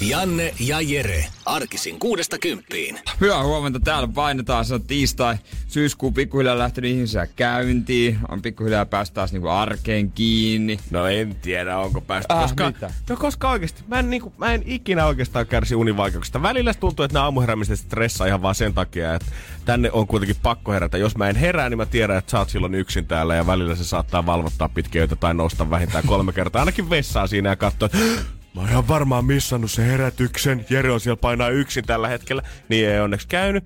Janne ja Jere. Arkisin kuudesta kymppiin. Hyvää huomenta. Täällä painetaan. Se on tiistai. Syyskuun pikkuhiljaa lähtenyt ihmisiä käyntiin. On pikkuhiljaa päästä taas niinku arkeen kiinni. No en tiedä, onko päästy. Ah, koska, mitä? no koska oikeasti, mä en, niinku, mä en ikinä oikeastaan kärsi univaikeuksista. Välillä tuntuu, että nämä aamuheräämiset stressaa ihan vaan sen takia, että tänne on kuitenkin pakko herätä. Jos mä en herää, niin mä tiedän, että sä oot silloin yksin täällä ja välillä se saattaa valvottaa pitkiöitä tai nousta vähintään kolme kertaa. Ainakin vessaa siinä ja katsoa, että Mä oon ihan varmaan missannut sen herätyksen. Jere on siellä painaa yksin tällä hetkellä. Niin ei onneksi käynyt.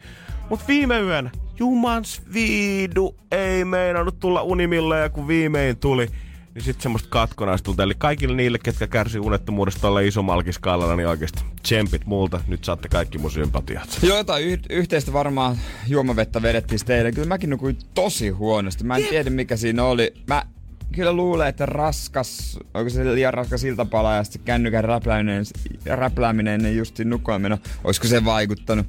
Mut viime yönä, jumans viidu, ei meinannut tulla unimilla ja kun viimein tuli, niin sitten semmoista katkonaista Eli kaikille niille, ketkä kärsii unettomuudesta tuolla isomalkiskaalalla, niin oikeasti tsempit multa. Nyt saatte kaikki mun sympatiat. Joo, jotain yh- yhteistä varmaan juomavettä vedettiin teille. Kyllä mäkin nukuin tosi huonosti. Mä en tiedä mikä siinä oli. Mä kyllä luulen, että raskas, onko se liian raskas iltapala ja sitten kännykän räplääminen, räplääminen justiin nukkuaminen, olisiko se vaikuttanut?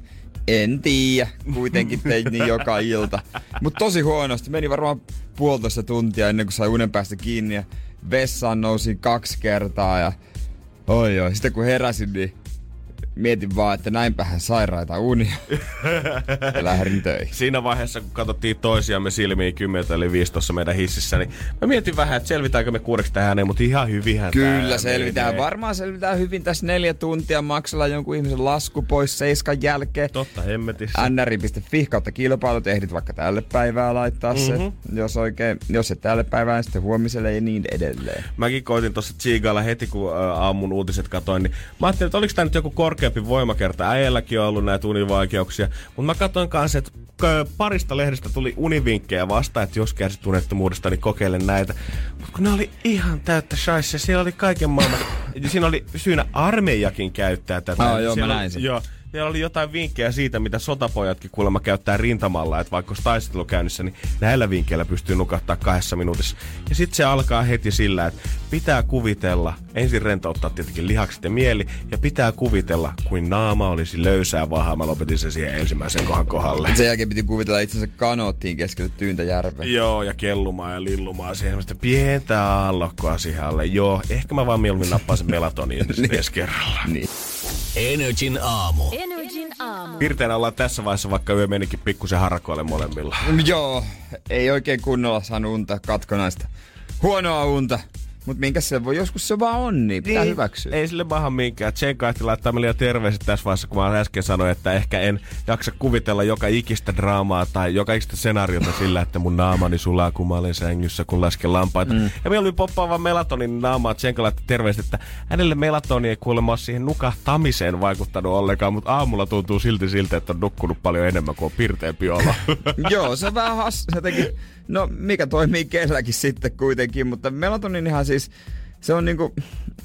En tiedä. Kuitenkin tein niin joka ilta. Mutta tosi huonosti. Meni varmaan puolitoista tuntia ennen kuin sai unen päästä kiinni ja vessaan nousin kaksi kertaa ja oi oi. Sitten kun heräsin, niin mietin vaan, että näinpähän sairaita unia. ja lähdin töihin. Siinä vaiheessa, kun katsottiin toisiamme silmiin 10 eli 5 tuossa meidän hississä, niin mä mietin vähän, että selvitäänkö me kuudeksi tähän ääneen, mutta ihan hyvinhän Kyllä tää selvitään. menee. Varmaan selvitään hyvin tässä neljä tuntia. Maksella jonkun ihmisen lasku pois seiskan jälkeen. Totta hemmetissä. nri.fi kautta kilpailut ehdit vaikka tälle päivää laittaa se, mm-hmm. jos oikein, jos et tälle päivään, niin sitten huomiselle ja niin edelleen. Mäkin koitin tuossa Tsiigailla heti, kun aamun uutiset katoin, niin mä ajattelin, että oliko tämä nyt joku korkeampi voimakerta. Äijälläkin on ollut näitä univaikeuksia. Mutta mä katsoin kanssa, että parista lehdestä tuli univinkkejä vastaan, että jos kärsit unettomuudesta, niin kokeile näitä. Mutta kun ne oli ihan täyttä shaissia, siellä oli kaiken maailman. Siinä oli syynä armeijakin käyttää tätä. Aa, joo, mä Siellä näin oli- sen. Joo, siellä oli jotain vinkkejä siitä, mitä sotapojatkin kuulemma käyttää rintamalla, että vaikka olisi taistelu käynnissä, niin näillä vinkkeillä pystyy nukahtaa kahdessa minuutissa. Ja sitten se alkaa heti sillä, että pitää kuvitella, ensin rentouttaa tietenkin lihakset ja mieli, ja pitää kuvitella, kuin naama olisi löysää vahaa. Mä lopetin sen siihen ensimmäisen kohan kohdalle. Sen jälkeen piti kuvitella itsensä kanoottiin keskelle tyyntä järveä. Joo, ja kellumaan ja lillumaan siihen semmoista pientä aallokkoa siihen alle. Joo, ehkä mä vaan mieluummin nappaan sen melatoniin niin. ensi kerralla. Niin. Energin aamu. Energin aamu. Pirteenä ollaan tässä vaiheessa, vaikka yö menikin pikkusen harakoille molemmilla. Joo, ei oikein kunnolla saanut unta katkonaista. Huonoa unta. Mut minkä se voi, joskus se vaan on, niin pitää Niin, hyväksyä. Ei sille maha minkään. Tsenka ehti laittaa meille terveiset tässä vaiheessa, kun mä äsken sanoin, että ehkä en jaksa kuvitella joka ikistä draamaa tai joka ikistä skenaariota sillä, että mun naamani sulaa, kun mä olen sängyssä, kun lasken lampaita. Mm. Ja mieluummin poppaava melatonin naamaa. Tsenka laittoi terveiset, että hänelle melatoni ei kuulemma siihen nukahtamiseen vaikuttanut ollenkaan, mutta aamulla tuntuu silti siltä, että on nukkunut paljon enemmän kuin on pirteempi olo. Joo, se vähän has, jotenkin, no mikä toimii kelläkin sitten kuitenkin, mutta melatoninihan siis, se on niinku,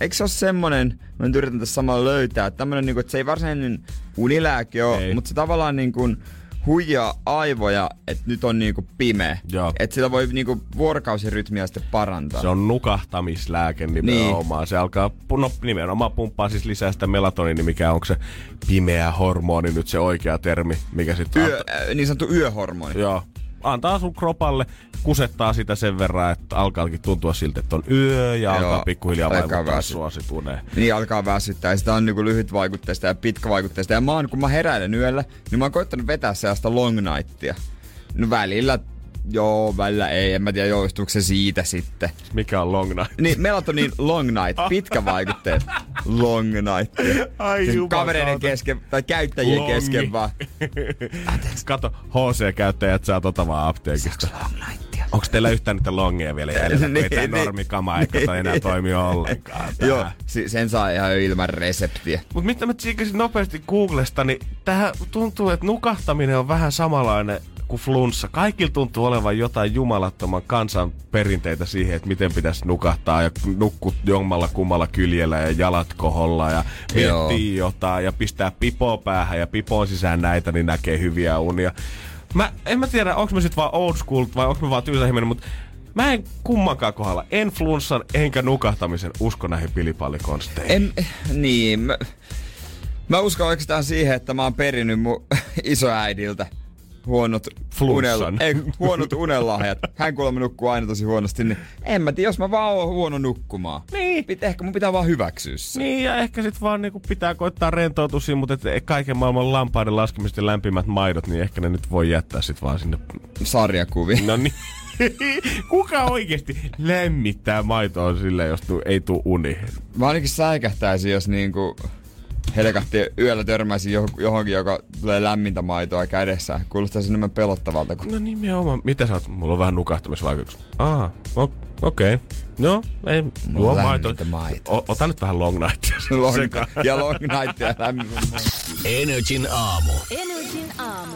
eikö se ole semmonen, mä nyt yritän tässä samalla löytää, että tämmönen niinku, että se ei varsinainen unilääke ole, mutta se tavallaan niinku huijaa aivoja, että nyt on niinku pimeä. Että sillä voi niinku vuorokausirytmiä sitten parantaa. Se on nukahtamislääke nimenomaan. Niin. Se alkaa, no nimenomaan pumppaa siis lisää sitä melatoniini, mikä onko se pimeä hormoni nyt se oikea termi, mikä sitten Yö, äh, niin sanottu yöhormoni. Joo. Antaa sun kropalle, kusettaa sitä sen verran, että alkaakin tuntua siltä, että on yö ja Joo, alkaa pikkuhiljaa alkaa vaikuttaa väsyä. sua sit uneen. Niin alkaa väsyttää. Ja sitä on niinku lyhytvaikutteista ja pitkävaikutteista. Ja mä oon, kun mä heräilen yöllä, niin mä oon koittanut vetää sellaista long nightia. No välillä, joo, välillä ei. En mä tiedä, joustuuko se siitä sitten. Mikä on long night? Niin, melatonin long night, pitkävaikutteet long night. Ai Siis kavereiden kesken, tai käyttäjien Longi. kesken vaan. Kato, HC-käyttäjät saa tota vaan apteekista. Onko teillä yhtään niitä longeja vielä jäljellä, kun ei tää Niin, niin. normikama eikä toi enää toimi ollenkaan. Joo, sen saa ihan ilman reseptiä. Mutta mitä mä tsiikasin nopeasti Googlesta, niin tähän tuntuu, että nukahtaminen on vähän samanlainen kuin flunssa. Kaikilla tuntuu olevan jotain jumalattoman kansan perinteitä siihen, että miten pitäisi nukahtaa ja nukkut jommalla kummalla kyljellä ja jalat koholla ja miettii jotain ja pistää pipoa päähän ja pipoon sisään näitä, niin näkee hyviä unia. Mä, en mä tiedä, onko mä sit vaan old school vai onko mä vaan tylsähiminen, mutta Mä en kummankaan kohdalla, en flunssan enkä nukahtamisen usko näihin pilipallikonsteihin. En, niin, mä, mä uskon oikeastaan siihen, että mä oon perinnyt mun isoäidiltä huonot, unel, ei, huonot unelahjat. Hän kuulemma nukkuu aina tosi huonosti, niin en mä tiedä, jos mä vaan oon huono nukkumaan. Niin. Pit, ehkä mun pitää vaan hyväksyä se. Niin, ja ehkä sit vaan niinku pitää koittaa rentoutua siinä, mutta et kaiken maailman lampaiden laskemiset ja lämpimät maidot, niin ehkä ne nyt voi jättää sit vaan sinne. Sarjakuvia. No niin. Kuka oikeesti lämmittää maitoa silleen, jos tu, ei tuu uni? Mä ainakin säikähtäisin, jos niinku helkahti yöllä törmäisin johon- johonkin, joka tulee lämmintä maitoa kädessä. Kuulostaisi enemmän pelottavalta kuin No nimenomaan. Mitä sä oot? Mulla on vähän nukahtamisvaikutuksia. Aa, o- okei. Okay. No, ei, juo on maito. lämmintä maitoa. O- ota nyt vähän long nightia. long, ja long night ja lämmin. Energin aamu. Energin aamu.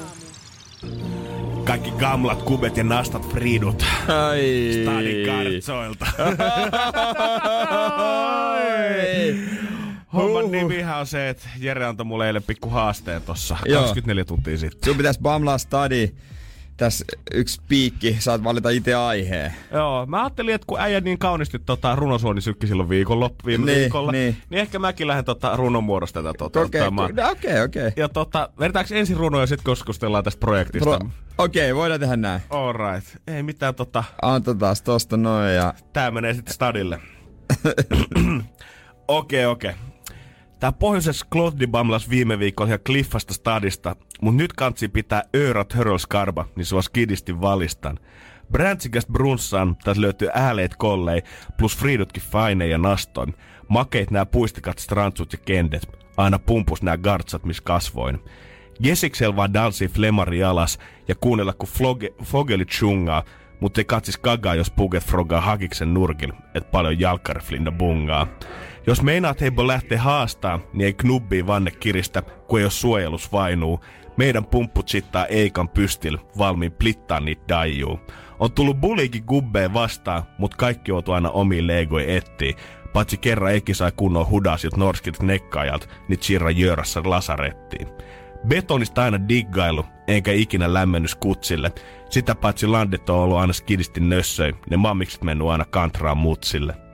Kaikki gamlat, kubet ja nastat fridut. Ai. Stadin kartsoilta. Homman nimihän on se, että Jere antoi mulle eilen pikku haasteen tossa Joo. 24 tuntia sitten. Sun pitäis Bamlaa Stadi. Tässä yksi piikki, saat valita itse aiheen. Joo, mä ajattelin, että kun äijä niin kaunisti tota, runosuoni sykki silloin viikonloppu, viime Niin, viikolla, niin. niin. ehkä mäkin lähden tota, runon muodosta tätä tota, Okei, ottamaan. no okei, okei. Ja tota, vedetäänkö ensin runoja ja sitten keskustellaan tästä projektista? Pro- Okei, voidaan tehdä näin. Alright. Ei mitään tota, Antetaan tosta noin ja... tää menee sitten stadille. Okei, okei. Tää pohjoisessa Klotdi bamlas viime viikolla ihan kliffasta stadista, mut nyt kantsi pitää örat hörölskarba, niin sua skidisti valistan. Bräntsikästä brunssaan taas löytyy ääleet kollei, plus friidutkin faine ja nastoin. Makeit nää puistikat strantsut ja kendet. Aina pumpus nää gartsat, missä kasvoin. Jesiksel vaan danssii flemari alas ja kuunnella kun floge, fogeli tjungaa, mutta ei katsis kagaa, jos puget frogaa hakiksen nurkil, et paljon jalkkariflinda bungaa. Jos meinaat heibo lähtee haastaa, niin ei knubbii vanne kiristä, kun ei ole suojelus vainuu. Meidän pumppu chittaa eikan pystil, valmiin plittaa niitä daijuu. On tullut buliikin gubbeen vastaan, mut kaikki joutuu aina omiin legoihin ettiin. Paitsi kerran Eki sai kunnon hudasit norskit nekkaajalta, niin Chirra Jörassa lasarettiin. Betonista aina diggailu, enkä ikinä lämmennys kutsille. Sitä paitsi landet on ollut aina skidisti nössöi, ne mammikset mennyt aina kantraan mutsille.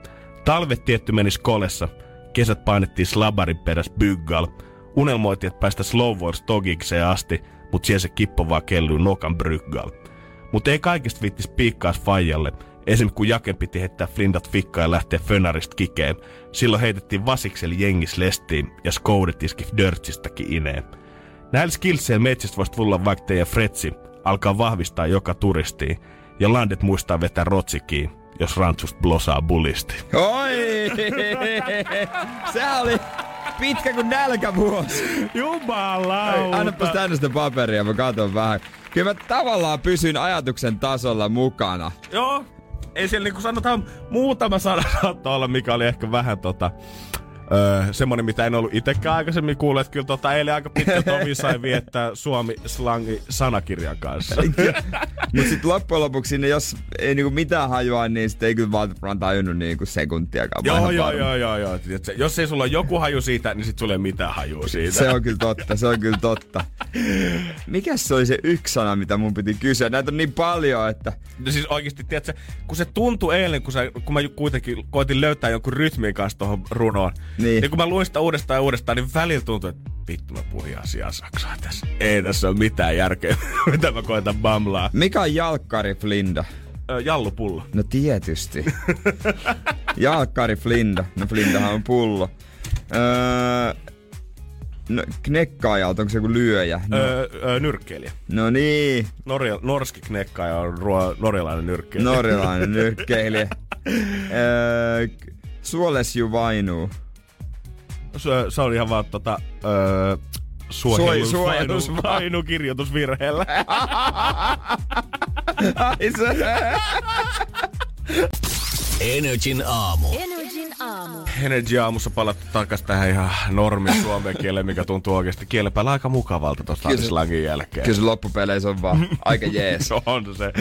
Talvet tietty meni skolessa, kesät painettiin slabarin peräs byggal. Unelmoitiin, että päästä Slow Wars Togikseen asti, mut siellä se kippo vaan kelluu nokan bryggal. Mut ei kaikista viittis piikkaas faijalle. Esim. kun Jaken piti heittää flindat fikkaa ja lähteä fönarist kikeen. Silloin heitettiin vasikseli jengis lestiin ja skoudet iski dörtsistäkin ineen. Näillä skillseillä metsistä voisi tulla vaikka teidän fretsi alkaa vahvistaa joka turisti. Ja landet muistaa vetää rotsikiin, jos rantsust blosaa bulisti. Oi! Sehän oli pitkä kuin nälkävuosi. Jumalauta! Annapas tänne sitä paperia, mä katon vähän. Kyllä mä tavallaan pysyn ajatuksen tasolla mukana. Joo, ei siellä niinku sanotaan muutama sana saattaa olla, mikä oli ehkä vähän tota... Öö, semmonen, mitä en ollut itekään aikaisemmin kuullut, että kyllä tota, eilen aika pitkä tovi sai viettää suomi-slangi sanakirjan kanssa. Mut sit loppujen lopuksi, niin jos ei niinku mitään hajua, niin sit ei kyllä vaan tajunnut niinku sekuntiakaan. Joo, joo, joo, joo, joo. Jos ei sulla ole joku haju siitä, niin sit sulla ei mitään hajua siitä. Se on kyllä totta, se on kyllä totta. Mikäs se oli se yksi sana, mitä mun piti kysyä? Näitä on niin paljon, että... No siis oikeesti, tiedätkö, kun se tuntui eilen, kun, sä, kun mä kuitenkin koitin löytää jonkun rytmin kanssa tuohon runoon. Niin. Ja kun mä luin sitä uudestaan ja uudestaan, niin välillä tuntui, että vittu mä puhuin ihan sijaan saksaa tässä. Ei tässä ole mitään järkeä, mitä mä koitan bamlaa. Mikä on jalkkari Flinda? Ö, Jallupullo. No tietysti. jalkkari Flinda. No Flindahan on pullo. Öö, no, knekkaajalta, onko se joku lyöjä? No, Öö, öö, nyrkkeilijä. no niin, Norja, norski knekkaaja on ruo, norjalainen nyrkkeilijä. norjalainen nyrkkeilijä. Öö, Suolesju Vainuu. Se, se on ihan vaan tota... Öö, suojellus, Suoj- vainu, vainu kirjoitusvirheellä. Ai se. Energin aamu. Energin aamu. Energy aamussa palattu takas tähän ihan normi suomen kieleen, mikä tuntuu oikeasti kielen päällä aika mukavalta tuosta slangin jälkeen. Kyllä se loppupeleissä on vaan aika jees. Se on se.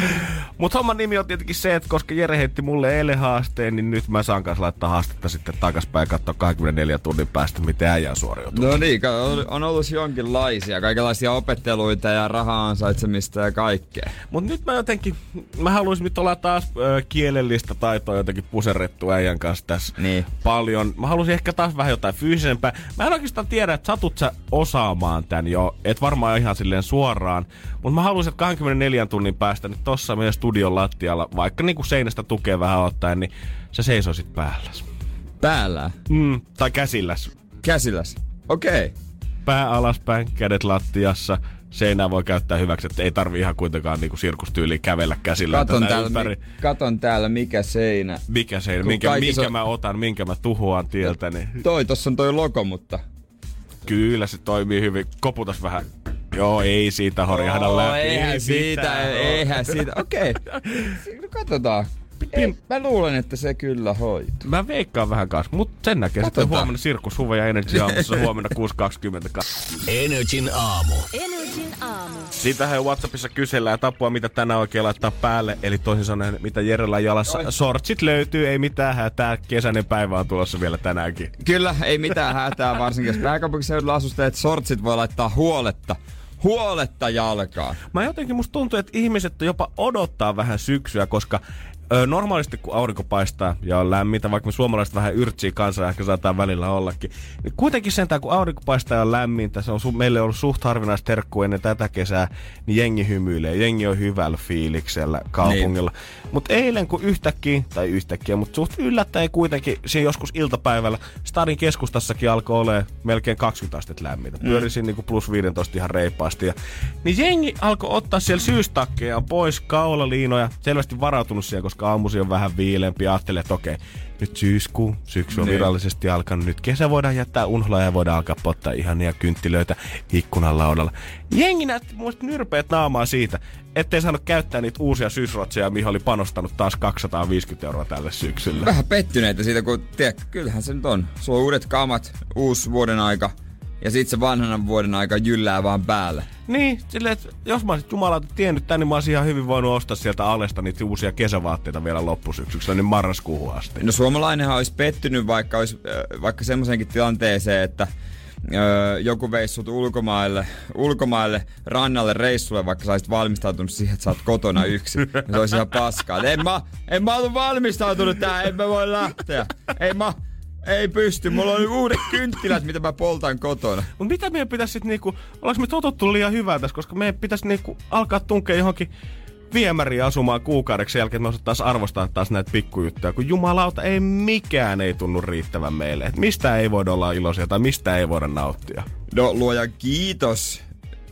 Mutta homman nimi on tietenkin se, että koska Jere heitti mulle eilen haasteen, niin nyt mä saan kanssa laittaa haastetta sitten takaspäin ja katsoa 24 tunnin päästä, miten äijä suoriutuu. No niin, on- on ollut jonkinlaisia, kaikenlaisia opetteluita ja rahaa ansaitsemista ja kaikkea. Mutta nyt mä jotenkin, mä haluaisin nyt olla taas ö, kielellistä taitoa jotenkin puserrettu äijän kanssa tässä Niin. paljon. Mä haluaisin ehkä taas vähän jotain fyysisempää. Mä en oikeastaan tiedä, että satut sä osaamaan tän jo, et varmaan ihan silleen suoraan. Mutta mä haluaisin, että 24 tunnin päästä nyt tossa meidän studion lattialla, vaikka niinku seinästä tukee vähän ottaen, niin sä seisoisit päälläs. Päällä. Mm, tai käsilläs. Käsilläs. Okei. Okay. Pää alaspäin, kädet lattiassa. Seinää voi käyttää hyväksi, että ei tarvi ihan kuitenkaan niinku sirkustyyliin kävellä käsillä Katon täällä, ympäri. mi- katon täällä mikä seinä. Mikä se, Kun minkä, minkä on- mä otan, minkä mä tuhoan tieltä, niin Toi, tossa on toi logo, mutta... kyllä se toimii hyvin. Koputas vähän. Joo, ei siitä horjahda läpi. Eihän Ei siitä, mitään. eihän siitä. Okei. Okay. No katsotaan. Ei, mä luulen, että se kyllä hoituu. Mä veikkaan vähän kanssa, mutta sen näkee sitten Katsotaan. huomenna Sirkus Huve ja Energy aamussa huomenna 6.20. Energin aamu. Energin aamu. Siitähän Whatsappissa kysellään tapua, mitä tänään oikein laittaa päälle. Eli toisin sanoen, mitä Jerellä jalassa. Sortsit löytyy, ei mitään hätää. Kesäinen päivä on tulossa vielä tänäänkin. Kyllä, ei mitään hätää, varsinkin jos pääkaupunkiseudulla asustajat sortsit voi laittaa huoletta. Huoletta jalkaan. Mä jotenkin musta tuntuu, että ihmiset jopa odottaa vähän syksyä, koska ö, normaalisti kun aurinko paistaa ja on lämmintä, vaikka me suomalaiset vähän yrtsii kanssa ehkä saattaa välillä ollakin, niin kuitenkin sentään kun aurinko paistaa ja on lämmintä, se on su- meille ollut suht harvinaista terkkua ennen tätä kesää, niin jengi hymyilee, jengi on hyvällä fiiliksellä kaupungilla. Niin. Mutta eilen kun yhtäkkiä, tai yhtäkkiä, mutta suht yllättäen kuitenkin siinä joskus iltapäivällä Stadin keskustassakin alkoi olemaan melkein 20 astetta lämmintä. Pyörisin niinku plus 15 ihan reippaasti. Ja, niin jengi alkoi ottaa siellä syystakkeja pois, kaulaliinoja, selvästi varautunut siihen, koska aamusi on vähän viileämpi. Ja ajattelin, että okei, nyt syyskuu, syksy on Niin. virallisesti alkanut. Nyt kesä voidaan jättää unhola ja voidaan alkaa pottaa ihania kynttilöitä ikkunan laudalla. Jengi näytti muista nyrpeät naamaa siitä, ettei saanut käyttää niitä uusia syysrotseja, mihin oli panostanut taas 250 euroa tälle syksyllä. Vähän pettyneitä siitä, kun tiedät, kyllähän se nyt on. Sulla on uudet kamat, uusi vuoden aika. Ja sit se vanhana vuoden aika jyllää vaan päälle. Niin, silleen, että jos mä olisin jumalauta tiennyt tän, niin mä olisin ihan hyvin voinut ostaa sieltä alesta niitä uusia kesävaatteita vielä loppusyksyksi, niin marraskuuhun asti. No suomalainenhan olisi pettynyt vaikka, olisi, vaikka semmoisenkin tilanteeseen, että öö, joku veisi sut ulkomaille, ulkomaille rannalle reissulle, vaikka sä olisit valmistautunut siihen, että sä oot kotona yksin. Se olisi ihan paskaa. En mä, en mä ollut valmistautunut tähän, en mä voi lähteä. Ei mä, ei pysty. Mulla on uudet kynttilät, mitä mä poltan kotona. Mutta mitä meidän pitäisi sitten niinku, ollaanko me totuttu liian hyvää tässä, koska meidän pitäisi niinku alkaa tunkea johonkin viemäriin asumaan kuukaudeksi jälkeen, että me osattaisiin arvostaa taas näitä pikkujuttuja, kun jumalauta ei mikään ei tunnu riittävän meille. Et mistä ei voida olla iloisia tai mistä ei voida nauttia. No luoja kiitos.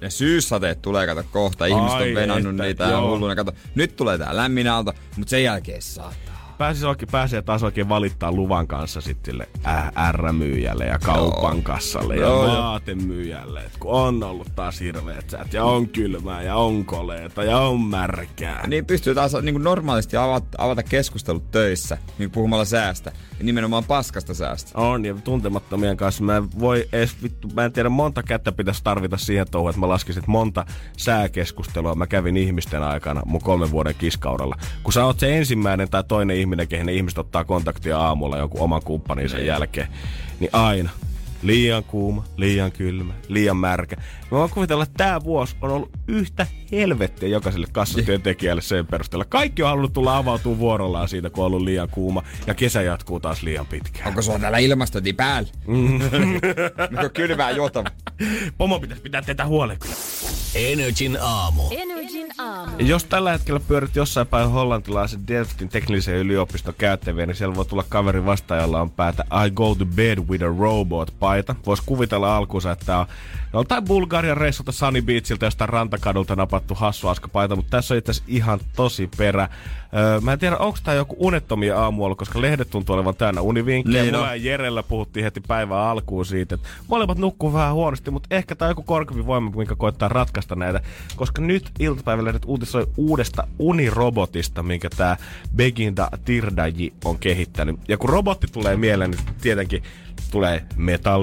Ne syyssateet tulee kato kohta. Ihmiset Ai on venannut että, niitä ja hulluna. Kato, nyt tulee tää lämmin aalto, mutta sen jälkeen saattaa. Pääsis oikein, pääsee taas oikein valittaa luvan kanssa sitten sille ä- R-myyjälle ja kaupan kassalle ja Joo, joo. vaatemyyjälle. Et kun on ollut taas hirveet säät ja on kylmää ja on koleeta ja on märkää. Niin pystyy taas niin kuin normaalisti avata, avata keskustelut töissä, niin puhumalla säästä. Ja nimenomaan paskasta säästä. On, ja tuntemattomien kanssa mä en voi edes vittu, mä en tiedä monta kättä pitäisi tarvita siihen touhuun, että mä laskisin että monta sääkeskustelua mä kävin ihmisten aikana mun kolmen vuoden kiskaudella. Kun sä oot se ensimmäinen tai toinen ihminen, kehen ne ihmiset ottaa kontaktia aamulla jonkun oman kumppanin sen jälkeen, niin aina. Liian kuuma, liian kylmä, liian märkä. Mä voin kuvitella, että tää vuosi on ollut yhtä helvettiä jokaiselle kassatyöntekijälle sen perusteella. Kaikki on halunnut tulla avautua vuorollaan siitä, kun on ollut liian kuuma, ja kesä jatkuu taas liian pitkään. Onko sulla täällä ilmastointi päällä? Onko kylmää juotava? Pomo pitäisi pitää tätä huolen kyllä. Energin aamu. Energin aamu. Jos tällä hetkellä pyörit jossain päin hollantilaisen Delftin teknillisen yliopiston käyttäviä, niin siellä voi tulla kaveri vastaan, jolla on päätä I go to bed with a robot paita. Voisi kuvitella alkuunsa, että tää on joltain Bulgarian reissulta Sunny Beachiltä jostain rantakadulta napattu hassu aska paita, mutta tässä on itse asiassa ihan tosi perä. Öö, mä en tiedä, onko tämä joku unettomia aamu ollut, koska lehdet tuntuu olevan täynnä univinkkejä. Niin Mulla ja Jerellä puhuttiin heti päivän alkuun siitä, että molemmat nukkuu vähän huonosti, mutta ehkä tämä on joku korkeampi voima, minkä koittaa ratkaista näitä. Koska nyt iltapäivällä päivälehdet uutisoi uudesta unirobotista, minkä tämä Beginda Tirdaji on kehittänyt. Ja kun robotti tulee mieleen, niin tietenkin tulee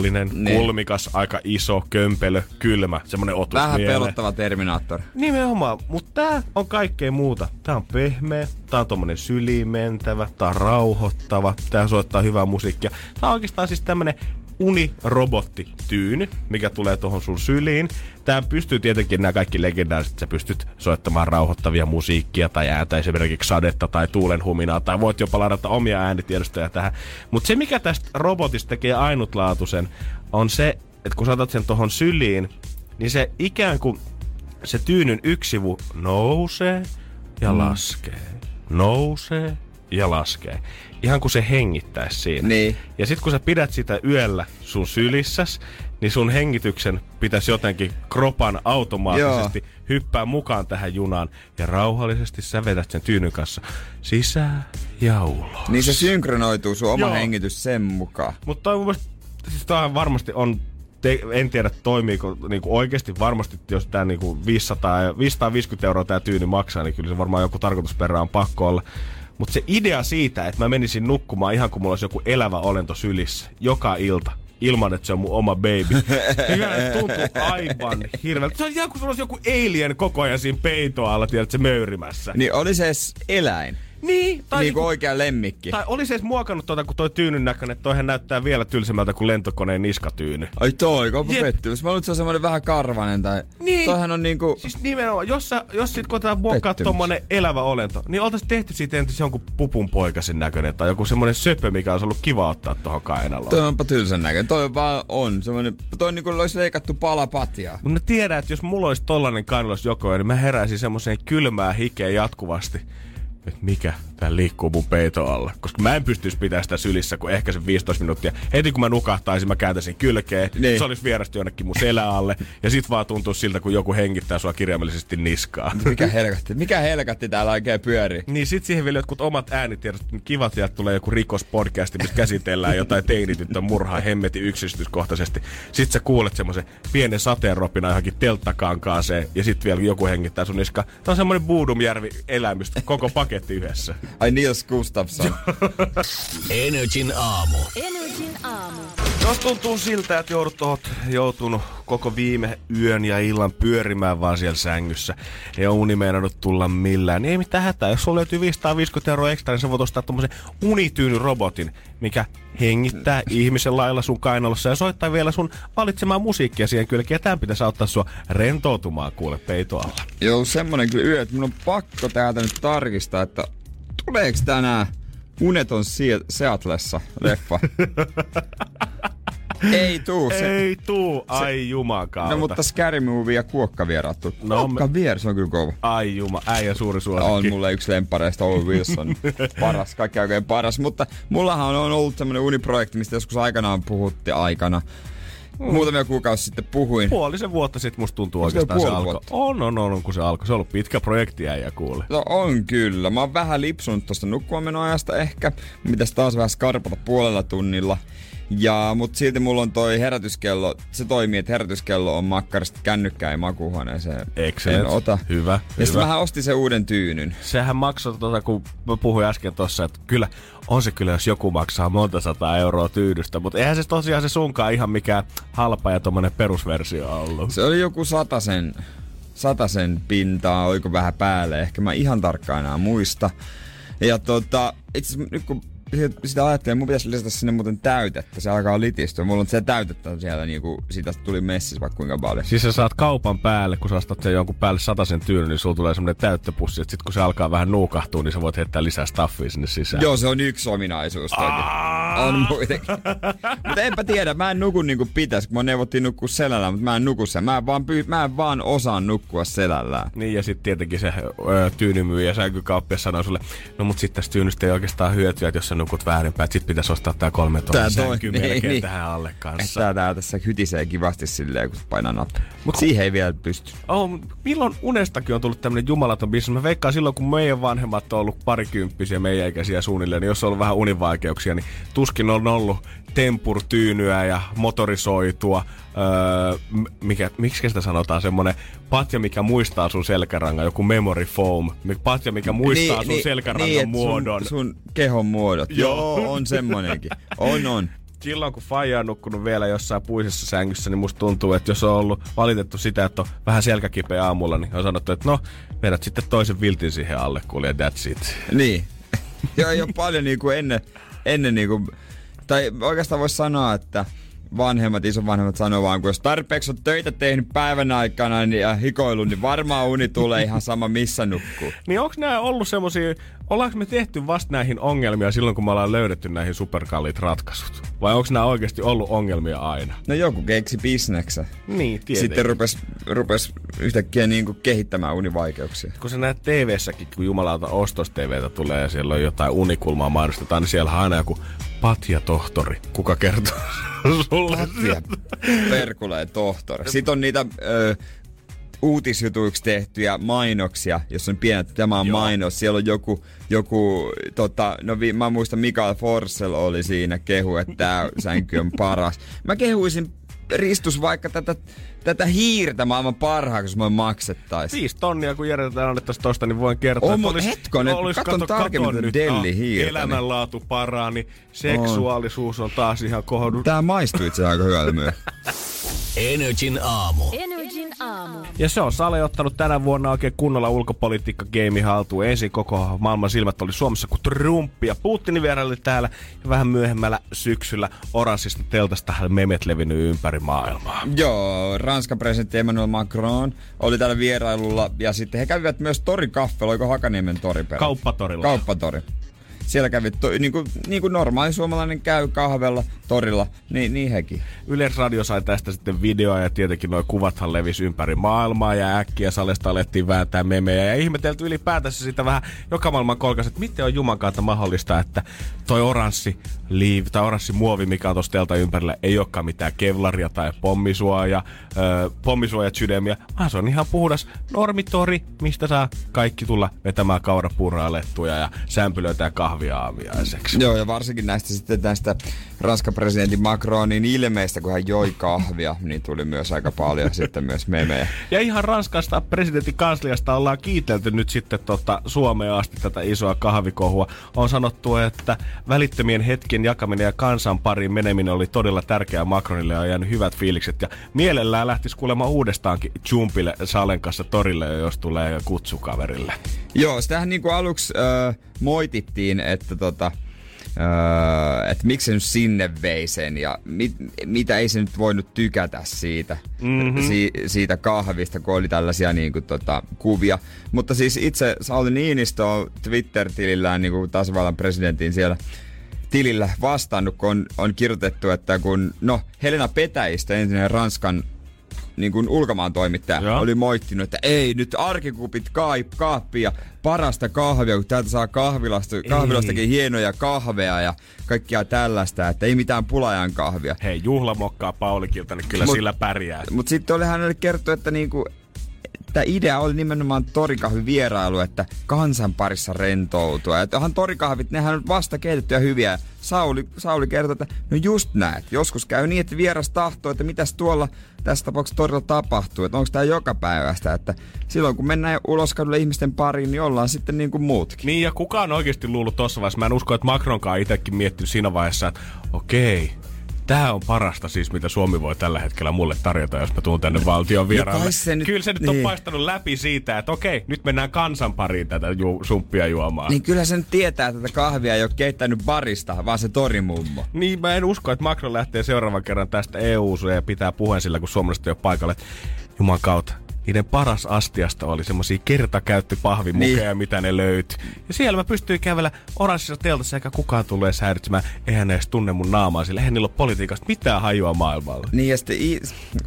metallinen, Niin. kulmikas, aika iso, kömpelö, kylmä, semmonen otus Vähän mieleen. pelottava Terminaattor. Nimenomaan, mutta tää on kaikkea muuta. Tää on pehmeä, tää on tommonen syliin mentävä, tää on rauhoittava, tää soittaa hyvää musiikkia. Tää on oikeastaan siis tämmönen unirobottityyny, mikä tulee tuohon sun syliin. Tää pystyy tietenkin nämä kaikki legendaariset, sä pystyt soittamaan rauhoittavia musiikkia tai ääntä esimerkiksi sadetta tai tuulen huminaa tai voit jopa ladata omia äänitiedostoja tähän. Mutta se mikä tästä robotista tekee ainutlaatuisen on se, että kun saatat sen tuohon syliin, niin se ikään kuin se tyynyn yksi sivu nousee ja laskee. Nousee ja laskee. Ihan kuin se hengittäisi siinä. Niin. Ja sitten kun sä pidät sitä yöllä sun sylissäs, niin sun hengityksen pitäisi jotenkin kropan automaattisesti Joo. hyppää mukaan tähän junaan. Ja rauhallisesti sä vedät sen tyynyn kanssa sisään ja ulos. Niin se synkronoituu sun oma Joo. hengitys sen mukaan. Mutta toi mun mielestä, siis varmasti on, te, en tiedä toimiiko niinku oikeasti varmasti, jos tää niinku 500, ja- 550 euroa tää tyyny maksaa, niin kyllä se varmaan joku tarkoitusperä on pakko olla. Mutta se idea siitä, että mä menisin nukkumaan ihan kuin mulla olisi joku elävä olento sylissä joka ilta, ilman että se on mun oma baby. Niin tuntuu aivan hirveältä. Se on ihan kuin sulla olisi joku alien koko ajan siinä peitoalla, tiedät, se möyrimässä. Niin oli se eläin. Niin, tai niin kuin oikea lemmikki. tai oli se edes muokannut tuota, kun toi tyynyn näköinen, että toihan näyttää vielä tylsemmältä kuin lentokoneen niskatyyny. Ai toi, onpa Jep. pettymys. Mä luulen, että se on semmoinen vähän karvanen tai... Niin. Toihan on niinku... Siis nimenomaan, jos, sä, jos sit koetaan muokkaa tommonen elävä olento, niin oltais tehty siitä entis jonkun pupun poikasen näköinen tai joku semmonen söpö, mikä olisi ollut kiva ottaa tohon kainaloon. Toi onpa tylsän näköinen. Toi vaan on. Semmoinen, toi niinku olisi leikattu pala patjaa. Mutta mä tiedän, että jos mulla olisi tollanen kainelos joko, niin mä heräisin semmoiseen kylmää hikeä jatkuvasti. Että mikä tää liikkuu mun peito alla. Koska mä en pystyisi pitämään sitä sylissä kuin ehkä sen 15 minuuttia. Heti kun mä nukahtaisin, mä kääntäisin kylkeen. Niin. Se olisi vierasti jonnekin mun selä alle. Ja sit vaan tuntuu siltä, kun joku hengittää sua kirjaimellisesti niskaa. Mikä helkatti? Mikä helkatti täällä oikein pyörii? Niin sit siihen vielä jotkut omat äänitiedot. Kiva, että sieltä tulee joku rikospodcasti, missä käsitellään jotain teinityttön murhaa hemmetin yksityiskohtaisesti. Sit sä kuulet semmoisen pienen sateenropina johonkin telttakankaaseen ja sit vielä joku hengittää sun niskaa. Tää on semmonen Buudumjärvi elämys, koko paketti yhdessä. Ai Nils Gustafsson. Energin aamu. Energin aamu. Jos tuntuu siltä, että joudut tohot joutunut koko viime yön ja illan pyörimään vaan siellä sängyssä, ei ole uni meinannut tulla millään, niin ei mitään hätää. Jos sulla löytyy 550 euroa ekstra, niin sä voit ostaa tommosen unityynyrobotin, mikä hengittää ihmisen lailla sun kainalossa ja soittaa vielä sun valitsemaa musiikkia siihen kylkeen. Ja tämän pitäisi auttaa sua rentoutumaan kuule peitoalla. Joo, semmonen kyllä yö, että mun on pakko täältä nyt tarkistaa, että tuleeko tänään Uneton Seatlessa leffa? Ei tuu. Se, Ei tuu, ai jumakauta. no mutta Scary Movie ja Kuokkavieraat tuu. No, me- Kuokkavier, se on kyllä kova. Ai juma, äijä suuri suosikki. On mulle yksi lempareista Owen Wilson. paras, kaikki oikein paras. Mutta mullahan on ollut semmonen uniprojekti, mistä joskus aikanaan puhutti aikana. Muutamia kuukausi sitten puhuin. Puolisen vuotta sitten musta tuntuu se oikeastaan se puoli alkoi. On, on, on, kun se alkoi. Se on ollut pitkä projekti äijä kuule. No on kyllä. Mä oon vähän lipsunut tosta nukkuamenoajasta ehkä. Mitäs taas vähän skarpata puolella tunnilla. Ja, mut silti mulla on toi herätyskello, se toimii, että herätyskello on makkarista kännykkää ja makuuhuoneeseen. Excellent. En ota. Hyvä, Ja hyvä. sitten mä ostin sen uuden tyynyn. Sehän maksoi, tota, kun mä puhuin äsken tossa, että kyllä on se kyllä, jos joku maksaa monta sataa euroa tyydystä, mutta eihän se tosiaan se sunkaan ihan mikään halpa ja tommonen perusversio ollut. Se oli joku satasen, satasen pintaa, oiko vähän päälle, ehkä mä ihan tarkkaan enää muista. Ja tota, itse nyt kun sitä- ajattelin, mun pitäisi lisätä sinne muuten täytettä, se alkaa litistyä. Mulla on se täytettä siellä niinku, siitä tuli messissä vaikka kuinka paljon. Siis sä saat kaupan päälle, kun sä ostat sen jonkun päälle satasen tyynyn, niin sulla tulee semmonen täyttöpussi, että sit kun se alkaa vähän nuukahtua, niin sä voit heittää lisää staffia sinne sisään. Joo, se on yksi ominaisuus. On muitakin. mutta enpä tiedä, mä en nuku niinku pitäis, kun mä neuvottiin nukkua selällä, mutta mä en nuku sen. Mä en vaan, pyy- mä en vaan osaan nukkua selällään. Niin ja sitten tietenkin se öö, tyynymyyjä ja sänkykauppias sanoo sulle, no mut sitten tästä tyynystä ei oikeastaan hyötyä, että jos sä nukut väärinpäin, että sit pitäisi ostaa tää kolme Tää sänky niin, melkein niin. tähän alle kanssa. Tää, tää tässä hytisee kivasti silleen, kun painaa nappi. Mut siihen ei vielä pysty. Oh, milloin unestakin on tullut tämmönen jumalaton bisnes? Mä veikkaan silloin, kun meidän vanhemmat on ollut parikymppisiä, meidän ikäisiä suunnilleen, niin jos on ollut vähän univaikeuksia, niin tuskin on ollut tempurtyynyä ja motorisoitua, öö, mikä, miksi sitä sanotaan, semmonen patja, mikä muistaa sun selkärangan, joku memory foam, patja, mikä muistaa niin, sun selkärangan niin, muodon. Sun, sun kehon muodot. Joo. Joo, on semmonenkin. On, on. silloin kun Faija on nukkunut vielä jossain puisessa sängyssä, niin musta tuntuu, että jos on ollut valitettu sitä, että on vähän selkäkipeä aamulla, niin on sanottu, että no, vedät sitten toisen viltin siihen alle, kuulija, that's it. Niin. Joo, ei ole paljon niinku ennen, ennen niinku, tai oikeastaan voisi sanoa, että vanhemmat, isovanhemmat sanoo vaan, kun jos tarpeeksi on töitä tehnyt päivän aikana niin, ja hikoillut, niin varmaan uni tulee ihan sama missä nukkuu. Niin onko nämä ollut semmosia, ollaanko me tehty vasta näihin ongelmia silloin, kun me ollaan löydetty näihin superkalliit ratkaisut? Vai onko nämä oikeasti ollut ongelmia aina? No joku keksi bisneksen. Niin, tietenkin. Sitten rupes, rupes yhtäkkiä niinku kehittämään univaikeuksia. kun sä näet TV-säkin, kun jumalauta ostos TVtä tulee ja siellä on jotain unikulmaa mainostetaan, niin siellä on aina joku patjatohtori, kuka kertoo sulle. Ja perkuleen tohtori. Sitten on niitä ö, uutisjutuiksi tehtyjä mainoksia, jos on pienet, tämä on Joo. mainos. Siellä on joku, joku tota, no vi, mä muistan Mikael Forssell oli siinä kehu, että tämä sänky on paras. Mä kehuisin Ristus vaikka tätä, tätä hiirtä maailman parhaaksi, jos me maksettaisiin. Viisi tonnia, kun järjestetään annettaisiin tosta, niin voin kertoa. On, että mut hetkonen, katon tarkemmin tätä nyt, Delli-hiirtä, niin- Elämänlaatu parani, seksuaalisuus on taas ihan kohdannut. Tää maistuu itse aika hyvältä myös. Energin aamu. Energin aamu. Ja se on Sale ottanut tänä vuonna oikein kunnolla ulkopolitiikka game haltuun. Ensin koko maailman silmät oli Suomessa kuin Trump ja Putinin vieraili täällä. Ja vähän myöhemmällä syksyllä oranssista teltasta memet levinnyt ympäri maailmaa. Joo, Ranskan presidentti Emmanuel Macron oli täällä vierailulla ja sitten he kävivät myös torikaffella, oliko Hakaniemen tori perä? Kauppatorilla. Kauppatori. Siellä kävi, to, niin, kuin, niin kuin normaali suomalainen käy kahvella torilla, niin, niin hekin. Yleisradio sai tästä sitten videoa ja tietenkin nuo kuvathan levisi ympäri maailmaa ja äkkiä salesta alettiin vääntää memejä ja ihmetelty ylipäätänsä sitä vähän joka maailman kolkas, että miten on Juman kautta mahdollista, että toi oranssi liiv, tai oranssi muovi, mikä on tuossa teltan ympärillä, ei olekaan mitään kevlaria tai pommisuoja, ö, pommisuojat sydämiä, vaan se on ihan puhdas normitori, mistä saa kaikki tulla vetämään kaurapuuraa lettuja ja sämpylöitä ja kahvia aamiaiseksi. Joo, ja varsinkin näistä sitten näistä Ranskan presidentin Macronin ilmeistä, kun hän joi kahvia, niin tuli myös aika paljon sitten myös memejä. Ja ihan Ranskasta presidentin kansliasta ollaan kiitelty nyt sitten tota Suomeen asti tätä isoa kahvikohua. On sanottu, että välittömien hetken jakaminen ja kansan pariin meneminen oli todella tärkeää Macronille ja on jäänyt hyvät fiilikset. Ja mielellään lähtisi kuulemaan uudestaankin Jumpille Salen kanssa torille, jos tulee kutsu kaverille. Joo, sitähän niin kuin aluksi äh, moitittiin, että tota, Öö, että miksi se nyt sinne vei sen ja mit, mitä ei se nyt voinut tykätä siitä, mm-hmm. si, siitä kahvista, kun oli tällaisia niin kuin, tota, kuvia. Mutta siis itse Sauli Niinistö on Twitter-tilillään niin kuin tasavallan presidentin siellä tilillä vastannut, kun on, on kirjoitettu, että kun, no Helena Petäistä, entinen Ranskan niin kuin ulkomaan toimittaja Joo. oli moittinut, että ei nyt arkikupit kaip, kaappia, parasta kahvia, kun täältä saa kahvilasta, kahvilastakin hienoja kahveja ja kaikkia tällaista, että ei mitään pulajan kahvia. Hei, juhlamokkaa Paulikilta, niin kyllä Mut- sillä pärjää. Mutta sitten oli hänelle kertoo, että niinku, tämä idea oli nimenomaan torikahvin vierailu, että kansan parissa rentoutua. Että onhan torikahvit, nehän on vasta keitettyjä hyviä. Sauli, Sauli kertoi, että no just näet. Joskus käy niin, että vieras tahtoo, että mitäs tuolla tässä tapauksessa torilla tapahtuu. Että onko tämä joka päivästä. Että silloin kun mennään ulos kadulle ihmisten pariin, niin ollaan sitten niin kuin muutkin. Niin, ja kuka on oikeasti luullut tuossa vaiheessa? Mä en usko, että Macronkaan itsekin miettinyt siinä vaiheessa, että okei, Tämä on parasta siis, mitä Suomi voi tällä hetkellä mulle tarjota, jos mä tuun tänne valtion vieraalle. kai se nyt- Kyllä se nyt on niin. paistanut läpi siitä, että okei, nyt mennään kansan pariin tätä ju- sumppia juomaan. Niin kyllä sen tietää, että tätä kahvia ei ole keittänyt barista, vaan se torimummo. Niin, mä en usko, että Macron lähtee seuraavan kerran tästä eu ja pitää puheen sillä, kun suomalaiset ei ole paikalle. Juman kautta. Niiden paras astiasta oli semmosia kertakäyttöpahvimukeja, niin. mitä ne löytyi. Ja siellä mä pystyin kävellä oranssissa teltassa, eikä kukaan tullut edes häiritsemään. Eihän ne edes tunne mun naamaa, sillä eihän niillä ole politiikasta mitään hajua maailmalla. Niin ja sitten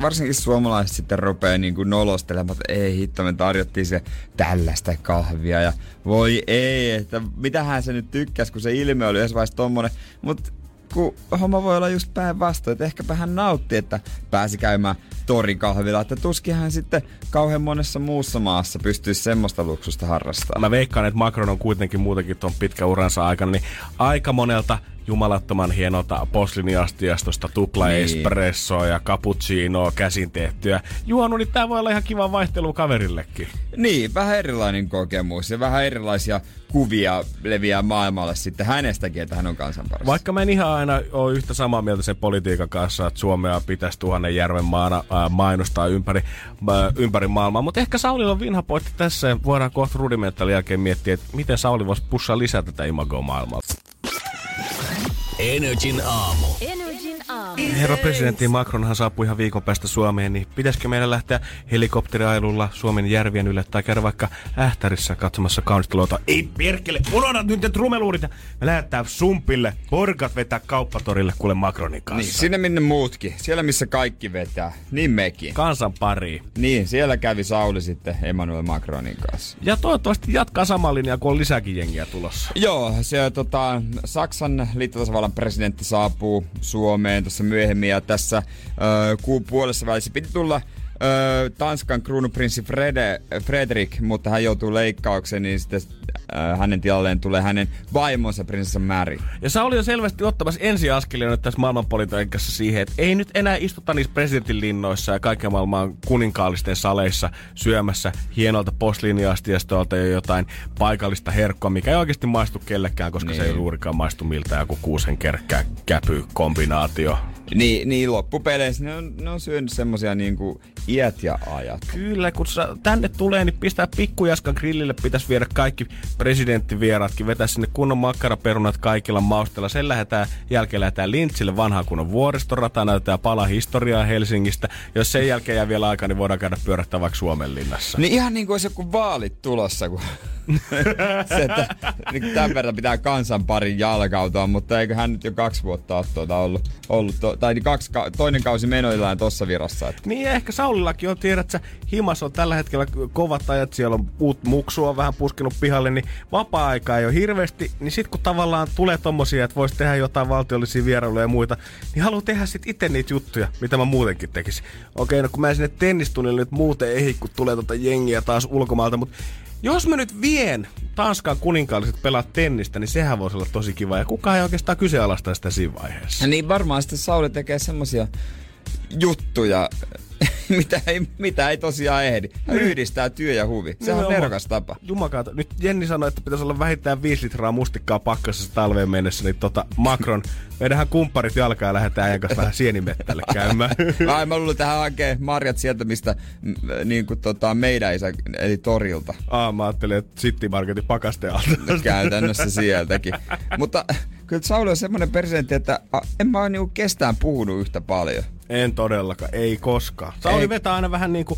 varsinkin suomalaiset sitten rupeaa niin kuin nolostelemaan, että ei hitto, me tarjottiin se tällaista kahvia ja voi ei, että mitähän se nyt tykkäs, kun se ilme oli vaiheessa tommonen. Mutta kun homma voi olla just päinvastoin, että ehkäpä hän nautti, että pääsi käymään torikahvila, että tuskin hän sitten kauhean monessa muussa maassa pystyisi semmoista luksusta harrastamaan. Mä veikkaan, että Macron on kuitenkin muutenkin tuon pitkä uransa aikana, niin aika monelta jumalattoman hienolta posliniastiastosta tupla Niin. espressoa ja cappuccinoa käsin tehtyä juonut, niin tää voi olla ihan kiva vaihtelu kaverillekin. Niin, vähän erilainen kokemus ja vähän erilaisia kuvia leviää maailmalle sitten hänestäkin, että hän on kansan paras. Vaikka mä en ihan aina ole yhtä samaa mieltä sen politiikan kanssa, että Suomea pitäisi tuhannen järven maana ää, mainostaa ympäri, ää, ympäri maailmaa, mutta ehkä Saulilla on vinha pointti tässä ja voidaan kohta rudimentaalin jälkeen miettiä, että miten Sauli voisi pussaa lisää tätä imagoa maailmalta. Energin aamu. Energin aamu. Herra presidentti Macronhan saapui ihan viikon päästä Suomeen, niin pitäisikö meidän lähteä helikopteriailulla Suomen järvien ylle tai käydä vaikka Ähtärissä katsomassa kaunista luota? Ei perkele, unohdat nyt ne trumeluurit me lähdetään sumpille, porkat vetää kauppatorille kuule Macronin kanssa. Niin, sinne minne muutkin. Siellä missä kaikki vetää. Niin mekin. Kansan pariin. Niin, siellä kävi Sauli sitten Emmanuel Macronin kanssa. Ja toivottavasti jatkaa samaa linjaa, kun on lisääkin jengiä tulossa. Joo, se tota, Saksan liittotasavallan presidentti saapuu Suomeen tuossa myöhemmin. Ja tässä ö, kuun puolessa välissä piti tulla ö, Tanskan kruunuprinssi Frede, Fredrik, mutta hän joutuu leikkaukseen, niin sitten hänen tilalleen tulee hänen vaimonsa prinsessa Mary. Ja Sauli on selvästi ottamassa ensiaskelia nyt tässä maailmanpolitiikassa siihen, että ei nyt enää istuta niissä presidentin linnoissa ja kaiken maailman kuninkaallisten saleissa syömässä hienolta posliiniastiastolta jo jotain paikallista herkkoa, mikä ei oikeasti maistu kellekään, koska niin. se ei Niin. juurikaan maistu miltä joku kuusen kerkkää käpy kombinaatio. Niin, niin loppupeleissä ne on, ne on syönyt semmosia niinku iät ja ajat. Kyllä, kun sä tänne tulee, niin pistää pikkujaskan grillille, pitäisi viedä kaikki presidenttivieraatkin, vetää sinne kunnon makkaraperunat kaikilla maustella. Sen lähdetään, jälkeen lähdetään Lintsille vanhaan kunnon vuoristorata, näytetään pala historiaa Helsingistä. Jos sen jälkeen jää vielä aikaa, niin voidaan käydä pyörähtää vaikka Suomen linnassa. Niin ihan niin kuin olisi joku vaalit tulossa, kun se, että niin tämän verran pitää kansan parin jalkautua, mutta eikö hän nyt jo kaksi vuotta ole tuota ollut, ollut to, tai niin kaksi, ka- toinen kausi menoillaan tossa virassa. Että. Niin ehkä Saulillakin on, tiedät sä, himas on tällä hetkellä kovat ajat, siellä on uut muksua vähän puskenut pihalle, niin vapaa-aikaa ei ole hirveästi, niin sit kun tavallaan tulee tommosia, että voisi tehdä jotain valtiollisia vierailuja ja muita, niin haluan tehdä sit itse niitä juttuja, mitä mä muutenkin tekisin. Okei, no kun mä sinne tennistunnille nyt muuten ehdi, kun tulee tota jengiä taas ulkomailta, mutta jos mä nyt vien Tanskan kuninkaalliset pelaat tennistä, niin sehän voisi olla tosi kiva. Ja kukaan ei oikeastaan kyseenalaista sitä siinä vaiheessa. Ja niin varmaan sitten Sauli tekee semmosia juttuja, mitä ei, mitä ei tosiaan ehdi. Hän yhdistää työ ja huvi. Sehän on nerokas tapa. Jumakaata. Nyt Jenni sanoi, että pitäisi olla vähintään 5 litraa mustikkaa pakkasessa talveen mennessä, niin tota Macron, meidänhän kumpparit jalkaa ja lähdetään äijän kanssa vähän sienimettälle käymään. Ai mä luulen, että hän hakee marjat sieltä, mistä mm, niin kuin tota, meidän isä, eli torilta. Aa, mä ajattelin, että City Marketin pakasteen alta. Käytännössä sieltäkin. Mutta kyllä Sauli on semmoinen presidentti, että a, en mä ole niinku kestään puhunut yhtä paljon. En todellakaan, ei koskaan. Sauli Ei. vetää aina vähän niinku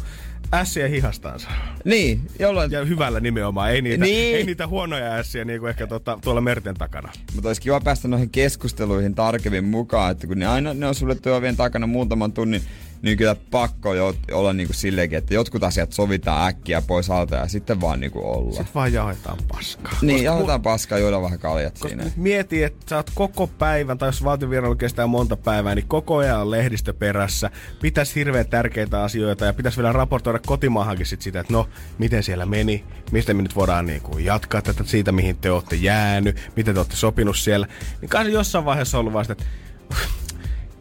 ässiä hihastaansa. Niin, jollain... Ja hyvällä nimenomaan, ei niitä, Niin. ei niitä huonoja ässiä niinku ehkä tota, tuolla merten takana. Mutta olisi kiva päästä noihin keskusteluihin tarkemmin mukaan, että kun ne aina ne on sulle työvien takana muutaman tunnin, niin kyllä pakko jo olla niinku silleenkin, että jotkut asiat sovitaan äkkiä pois alta ja sitten vaan niinku olla. Sitten vaan jaetaan paskaa. Niin, Koska jauhetaan paskaa, juodaan vähän kaljat Koska siinä. mieti, että sä oot koko päivän, tai jos valtionvierailu kestää monta päivää, niin koko ajan on lehdistö perässä. Pitäisi hirveän tärkeitä asioita ja pitäisi vielä raportoida kotimaahankin sit sitä, että no, miten siellä meni, mistä me nyt voidaan niin kuin jatkaa tätä siitä, mihin te olette jäänyt, miten te olette sopinut siellä. Niin kai jossain vaiheessa on ollut vasta, että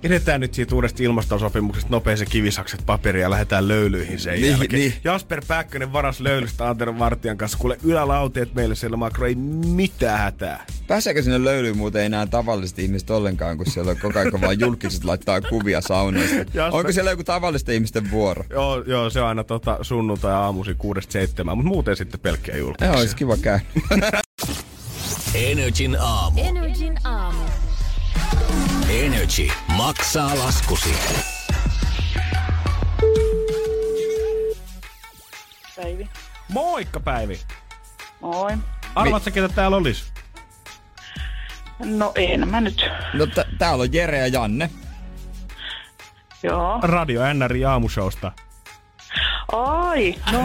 Edetään nyt siitä uudesta ilmastosopimuksesta nopein se kivisakset paperia ja lähdetään löylyihin sen Niin, jälkeen. niin. Jasper Pääkkönen varas löylystä Antero Vartijan kanssa. Kuule ylälauteet meille siellä makro, ei mitään hätää. Pääseekö sinne löylyyn muuten enää tavalliset ihmiset ollenkaan, kun siellä on koko ajan vaan julkiset laittaa kuvia saunoista? Jasper- Onko siellä joku tavallisten ihmisten vuoro? Joo, joo, se on aina tota, sunnuntai aamuisin kuudesta seitsemään, mutta muuten sitten pelkkiä julkisia. Joo, olisi kiva käydä. Energin aamu. Energin aamu. Energy maksaa laskusi. Päivi. Moikka Päivi! Moi. Arvaatko ketä täällä olisi? No en mä nyt. No t- täällä on Jere ja Janne. Joo. Radio NRI aamushowsta. Ai, no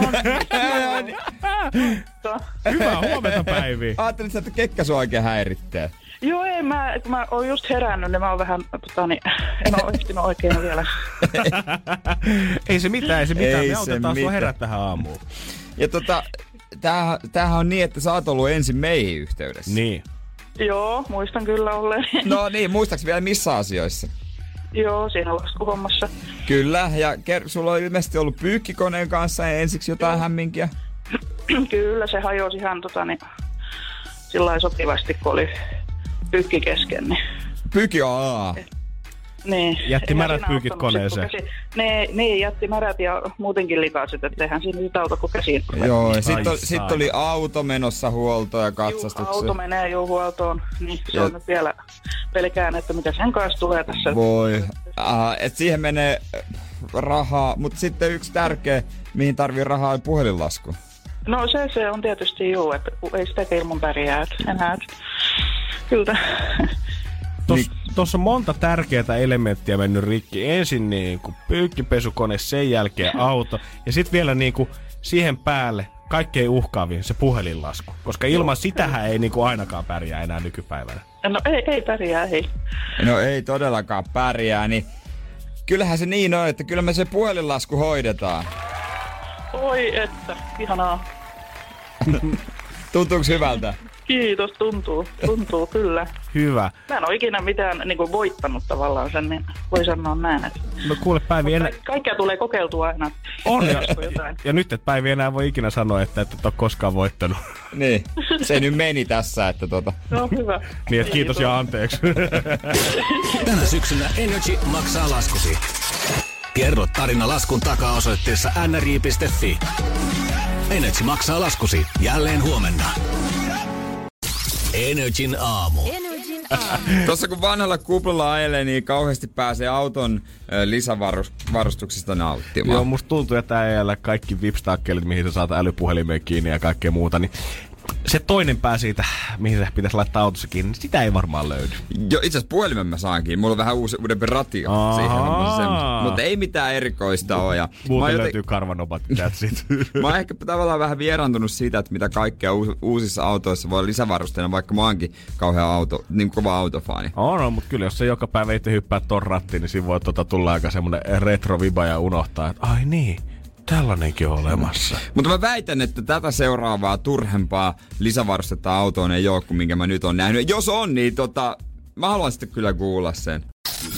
Hyvää huomenta Päivi. Ajattelit, sä, että kekkä sua oikein häirittää. Joo, ei, mä, kun mä oon just herännyt, niin mä oon vähän, tota, niin, en oo ehtinyt oikein vielä. ei se mitään, ei se mitään. Ei Me se autetaan sua mitään. herät tähän aamuun. Ja tota, tämähän, tämähän on niin, että sä oot ollut ensin meihin yhteydessä. Niin. Joo, muistan kyllä olleen. No niin, muistaaks vielä missä asioissa? Joo, siinä laskuhommassa. Kyllä, ja ker- sulla on ilmeisesti ollut pyykkikoneen kanssa ensiksi jotain hämminkiä. kyllä, se hajosi ihan tota, niin, sillä lailla sopivasti, kun oli pykki kesken. Niin, Pyykki aa. niin. Jätti märät pyykit koneeseen. Käsi, ne, niin, jätti märät ja muutenkin likaiset, että eihän siinä sitä auta kuin käsiin. Joo, ja sitten sit oli auto menossa huoltoon ja Juu, katsastukseen. auto menee jo huoltoon, niin se Ja- on nyt vielä pelkään, että mitä sen kanssa tulee tässä. Voi. Uh, et siihen menee rahaa, mutta sitten yksi tärkeä, mihin tarvii rahaa, on puhelinlasku. No se, se on tietysti juu, että ei sitä ilman pärjää et enää. et Kyllä. Tuossa tos on monta tärkeää elementtiä mennyt rikki. Ensin niin kuin pyykkipesukone, sen jälkeen auto ja sitten vielä niin kuin siihen päälle kaikkein uhkaavin se puhelinlasku. Koska ilman sitähän ei niin kuin ainakaan pärjää enää nykypäivänä. No ei, ei pärjää, ei. No ei todellakaan pärjää, niin kyllähän se niin on, että kyllä me se puhelinlasku hoidetaan. Oi että, ihanaa. Tuntuuko hyvältä? Kiitos, tuntuu, tuntuu kyllä. Hyvä. Mä en ole ikinä mitään niin kuin voittanut tavallaan sen, niin voi sanoa näin, että No kuule Päivi, enää, Kaik- kaikkea tulee kokeiltua aina. on ja, ja nyt et Päivi enää voi ikinä sanoa, että et ole koskaan voittanut. Niin, se nyt meni tässä, että tota... No hyvä. Niin, että kiitos ja anteeksi. Tänä syksynä Energy maksaa laskusi. Kerro tarina laskun takaa osoitteessa nri.fi. Energy maksaa laskusi jälleen huomenna. Energin aamu. Energin aamu. Tuossa kun vanhalla kuplalla ajelee, niin kauheasti pääsee auton lisävarustuksista nauttimaan. Joo, musta tuntuu, että äijällä kaikki vipstakkelit, mihin sä saat älypuhelimeen kiinni ja kaikkea muuta, niin se toinen pää siitä, mihin se pitäisi laittaa autossa kiinni, niin sitä ei varmaan löydy. Jo, itse asiassa puhelimen mä saankin. Mulla on vähän uusi, uudempi ratio Ahaa. siihen. Mutta ei mitään erikoista ole. Ja mä, Muuten oon löytyy karvanopat, that's it. mä oon ehkä tavallaan vähän vieraantunut siitä, että mitä kaikkea uus, uusissa autoissa voi olla lisävarusteena, vaikka mä oonkin kauhean auto, niin kova autofaani. On, on, mutta kyllä jos se joka päivä itse hyppää ton rattiin, niin siinä voi tota tulla aika semmonen retroviba ja unohtaa, että ai niin, tällainenkin on olemassa. Mutta mä väitän, että tätä seuraavaa turhempaa lisävarustetta autoon ei ole kuin minkä mä nyt on nähnyt. Jos on, niin tota, mä haluan sitten kyllä kuulla sen.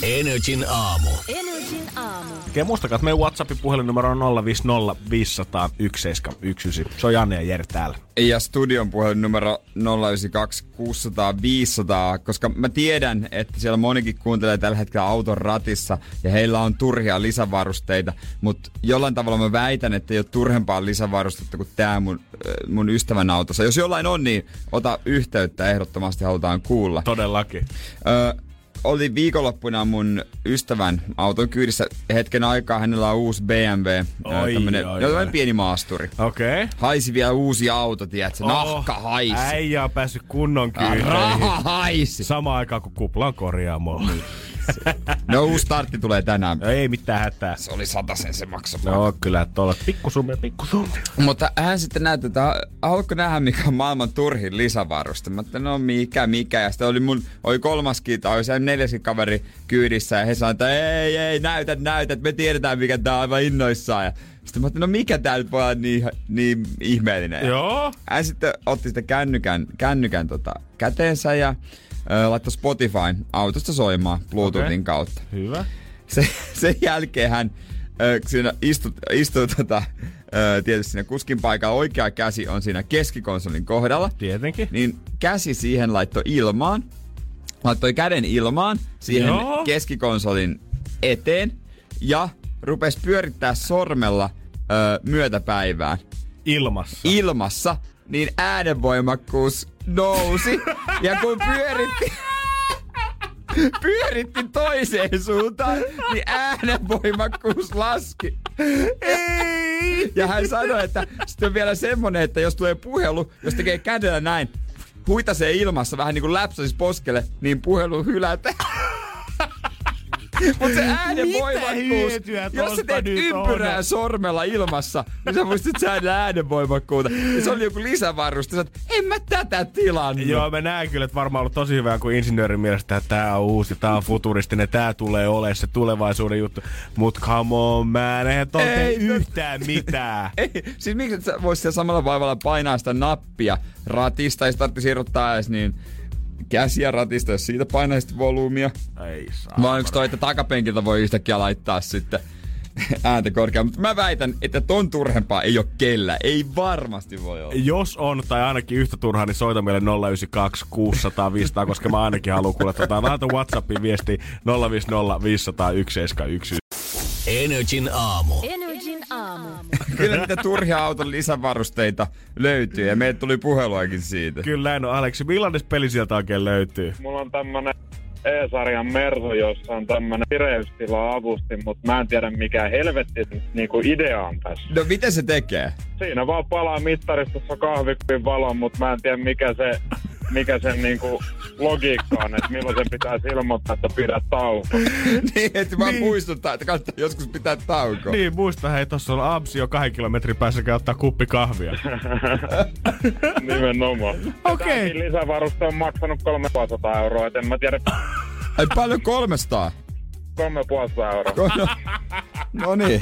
Energin aamu. Energin aamu. Ja muistakaa, että meidän WhatsAppin puhelinnumero on 050 500 1719. Se on Janne ja Jere täällä. Ja studion puhelin numero 092 600 500, koska mä tiedän, että siellä monikin kuuntelee tällä hetkellä auton ratissa ja heillä on turhia lisävarusteita, mutta jollain tavalla mä väitän, että ei ole turhempaa lisävarustetta kuin tämä mun, äh, mun ystävän autossa. Jos jollain on, niin ota yhteyttä, ehdottomasti halutaan kuulla. Todellakin. Ö, oli viikonloppuna mun ystävän auton kyydissä hetken aikaa. Hänellä on uusi BMW. ö, Oi, tämmönen, oi, oi. pieni maasturi. Okei. Okay. Haisi vielä uusi auto, tiedätkö? Nahka haisi. Äijä on päässyt kunnon kyytiin. Raha haisi. Samaan aikaan kuin kupla on korjaamolla. No uusi startti tulee tänään. No ei mitään hätää. Se oli sen se maksaa. No kyllä, tuolla pikkusummia, pikkusummia. Mutta hän sitten näytti, että haluatko nähdä mikä on maailman turhin lisävaruste? Mä että no mikä, mikä. Ja sitten oli mun, oli kolmaskin tai oli se neljäskin kaveri kyydissä ja he sanoivat, että ei, ei, näytät, näytät, me tiedetään mikä tää on aivan innoissaan. Ja sitten mä ajattelin, no mikä tää nyt voi olla niin, niin ihmeellinen. Joo. Hän sitten otti sitä kännykän, kännykän tota, käteensä ja ö, laittoi Spotifyn autosta soimaan Bluetoothin Okei. kautta. Hyvä. Se, sen jälkeen hän ö, siinä istuu tota, ö, tietysti siinä kuskin paikalla. Oikea käsi on siinä keskikonsolin kohdalla. Tietenkin. Niin käsi siihen laittoi ilmaan. Laittoi käden ilmaan siihen Joo. keskikonsolin eteen. Ja rupesi pyörittää sormella ö, myötäpäivään Ilmassa. ilmassa, niin äänenvoimakkuus nousi. Ja kun pyöritti, pyöritti toiseen suuntaan, niin äänenvoimakkuus laski. Ei! Ja hän sanoi, että sitten on vielä semmonen, että jos tulee puhelu, jos tekee kädellä näin, huitasee ilmassa vähän niin kuin läpsäsis poskelle, niin puhelu hylätään. Mutta se äänen Mitä voimakkuus, jos sä teet ympyrää on? sormella ilmassa, niin sä muistit säädellä äänen voimakkuutta. Ja se oli joku lisävaruste, sä oot, en mä tätä tilannut. Joo, mä näen kyllä, että varmaan ollut tosi hyvä, kun insinöörin mielestä, että tää on uusi, tää on futuristinen, tää tulee olemaan se tulevaisuuden juttu. Mut come on, man, eihän tuolta Ei, tee yhtään mitään. Ei, siis miksi et sä vois siellä samalla vaivalla painaa sitä nappia ratista, ja sitten tarvitsisi irrottaa edes niin käsiä ratista, jos siitä painaisit volyymia. Ei saa. Vai onko toi, että takapenkiltä voi yhtäkkiä laittaa sitten ääntä korkeaa. Mutta mä väitän, että ton turhempaa ei ole kellä. Ei varmasti voi olla. Jos on, tai ainakin yhtä turhaa, niin soita meille 092 600 500, koska mä ainakin haluan kuulla. Tota, laita Whatsappiin viesti 050 500 171. Energin aamu. Energin aamu. Kyllä niitä turhia auton lisävarusteita löytyy ja meille tuli puheluakin siitä. Kyllä on, Aleksi. Millainen peli sieltä oikein löytyy? Mulla on tämmönen E-sarjan Mersu, jossa on tämmönen vireystila-avustin, mutta mä en tiedä mikä helvetti niinku idea on tässä. No miten se tekee? Siinä vaan palaa mittaristossa kahvikupin valon, mutta mä en tiedä mikä se, mikä sen niinku logiikka on, että milloin sen pitää ilmoittaa, että pidä tauko. niin, että vaan muistuttaa, että kannattaa joskus pitää taukoa. Niin, muista, hei, tossa on Amsi jo kahden kilometrin päässä käy ottaa kuppi kahvia. Nimenomaan. Okei. Tämäkin lisävaruste on maksanut 300 euroa, et en mä tiedä, Ai paljon 300? 350 euroa. No, no niin.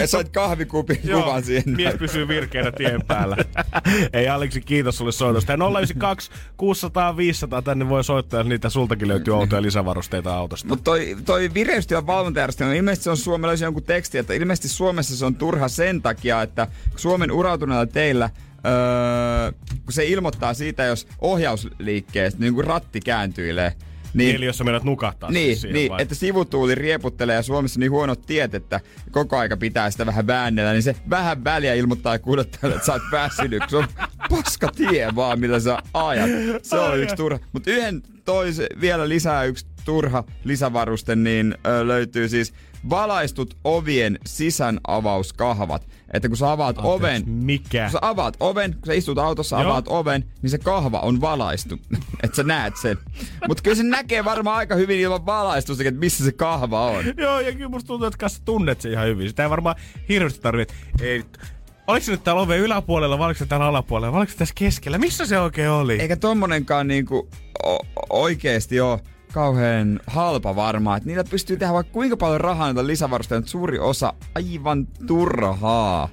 Ja Sait kahvikupin kuvan siihen. mies pysyy virkeänä tien päällä. Ei Aleksi, kiitos sulle soitosta. Ja 092 600 500 tänne voi soittaa, jos niitä sultakin löytyy outoja lisävarusteita autosta. Mutta toi, toi vireystilan valvontajärjestelmä, ilmeisesti se on Suomella löysin jonkun teksti, että ilmeisesti Suomessa se on turha sen takia, että Suomen urautuneella teillä Öö, kun se ilmoittaa siitä, jos ohjausliikkeestä niin kuin ratti kääntyilee, Niin, Eli jos menet nukahtaa Niin, siis niin vai? että sivutuuli rieputtelee ja Suomessa niin huonot tiet, että koko aika pitää sitä vähän väännellä, niin se vähän väliä ilmoittaa kuljettajalle, että sä oot Se on paska tie vaan, millä sä ajat. Se on yksi turha. Mutta yhden toisen, vielä lisää yksi turha lisävaruste, niin ö, löytyy siis valaistut ovien sisänavauskahvat. Että kun sä avaat Anteeksi, oven, mikä? kun sä avaat oven, kun sä istut autossa, Joo. avaat oven, niin se kahva on valaistu. että sä näet sen. Mutta kyllä se näkee varmaan aika hyvin ilman valaistusta, että missä se kahva on. Joo, ja kyllä musta tuntuu, että kanssa tunnet sen ihan hyvin. Sitä ei varmaan hirveästi tarvitse. Ei, oliko se nyt täällä oven yläpuolella vai oliko se täällä alapuolella vai oliko se tässä keskellä? Missä se oikein oli? Eikä tommonenkaan niinku o- oikeesti oo kauhean halpa varmaan. Että niillä pystyy tehdä vaikka kuinka paljon rahaa näitä lisävarusteita, mutta suuri osa aivan turhaa.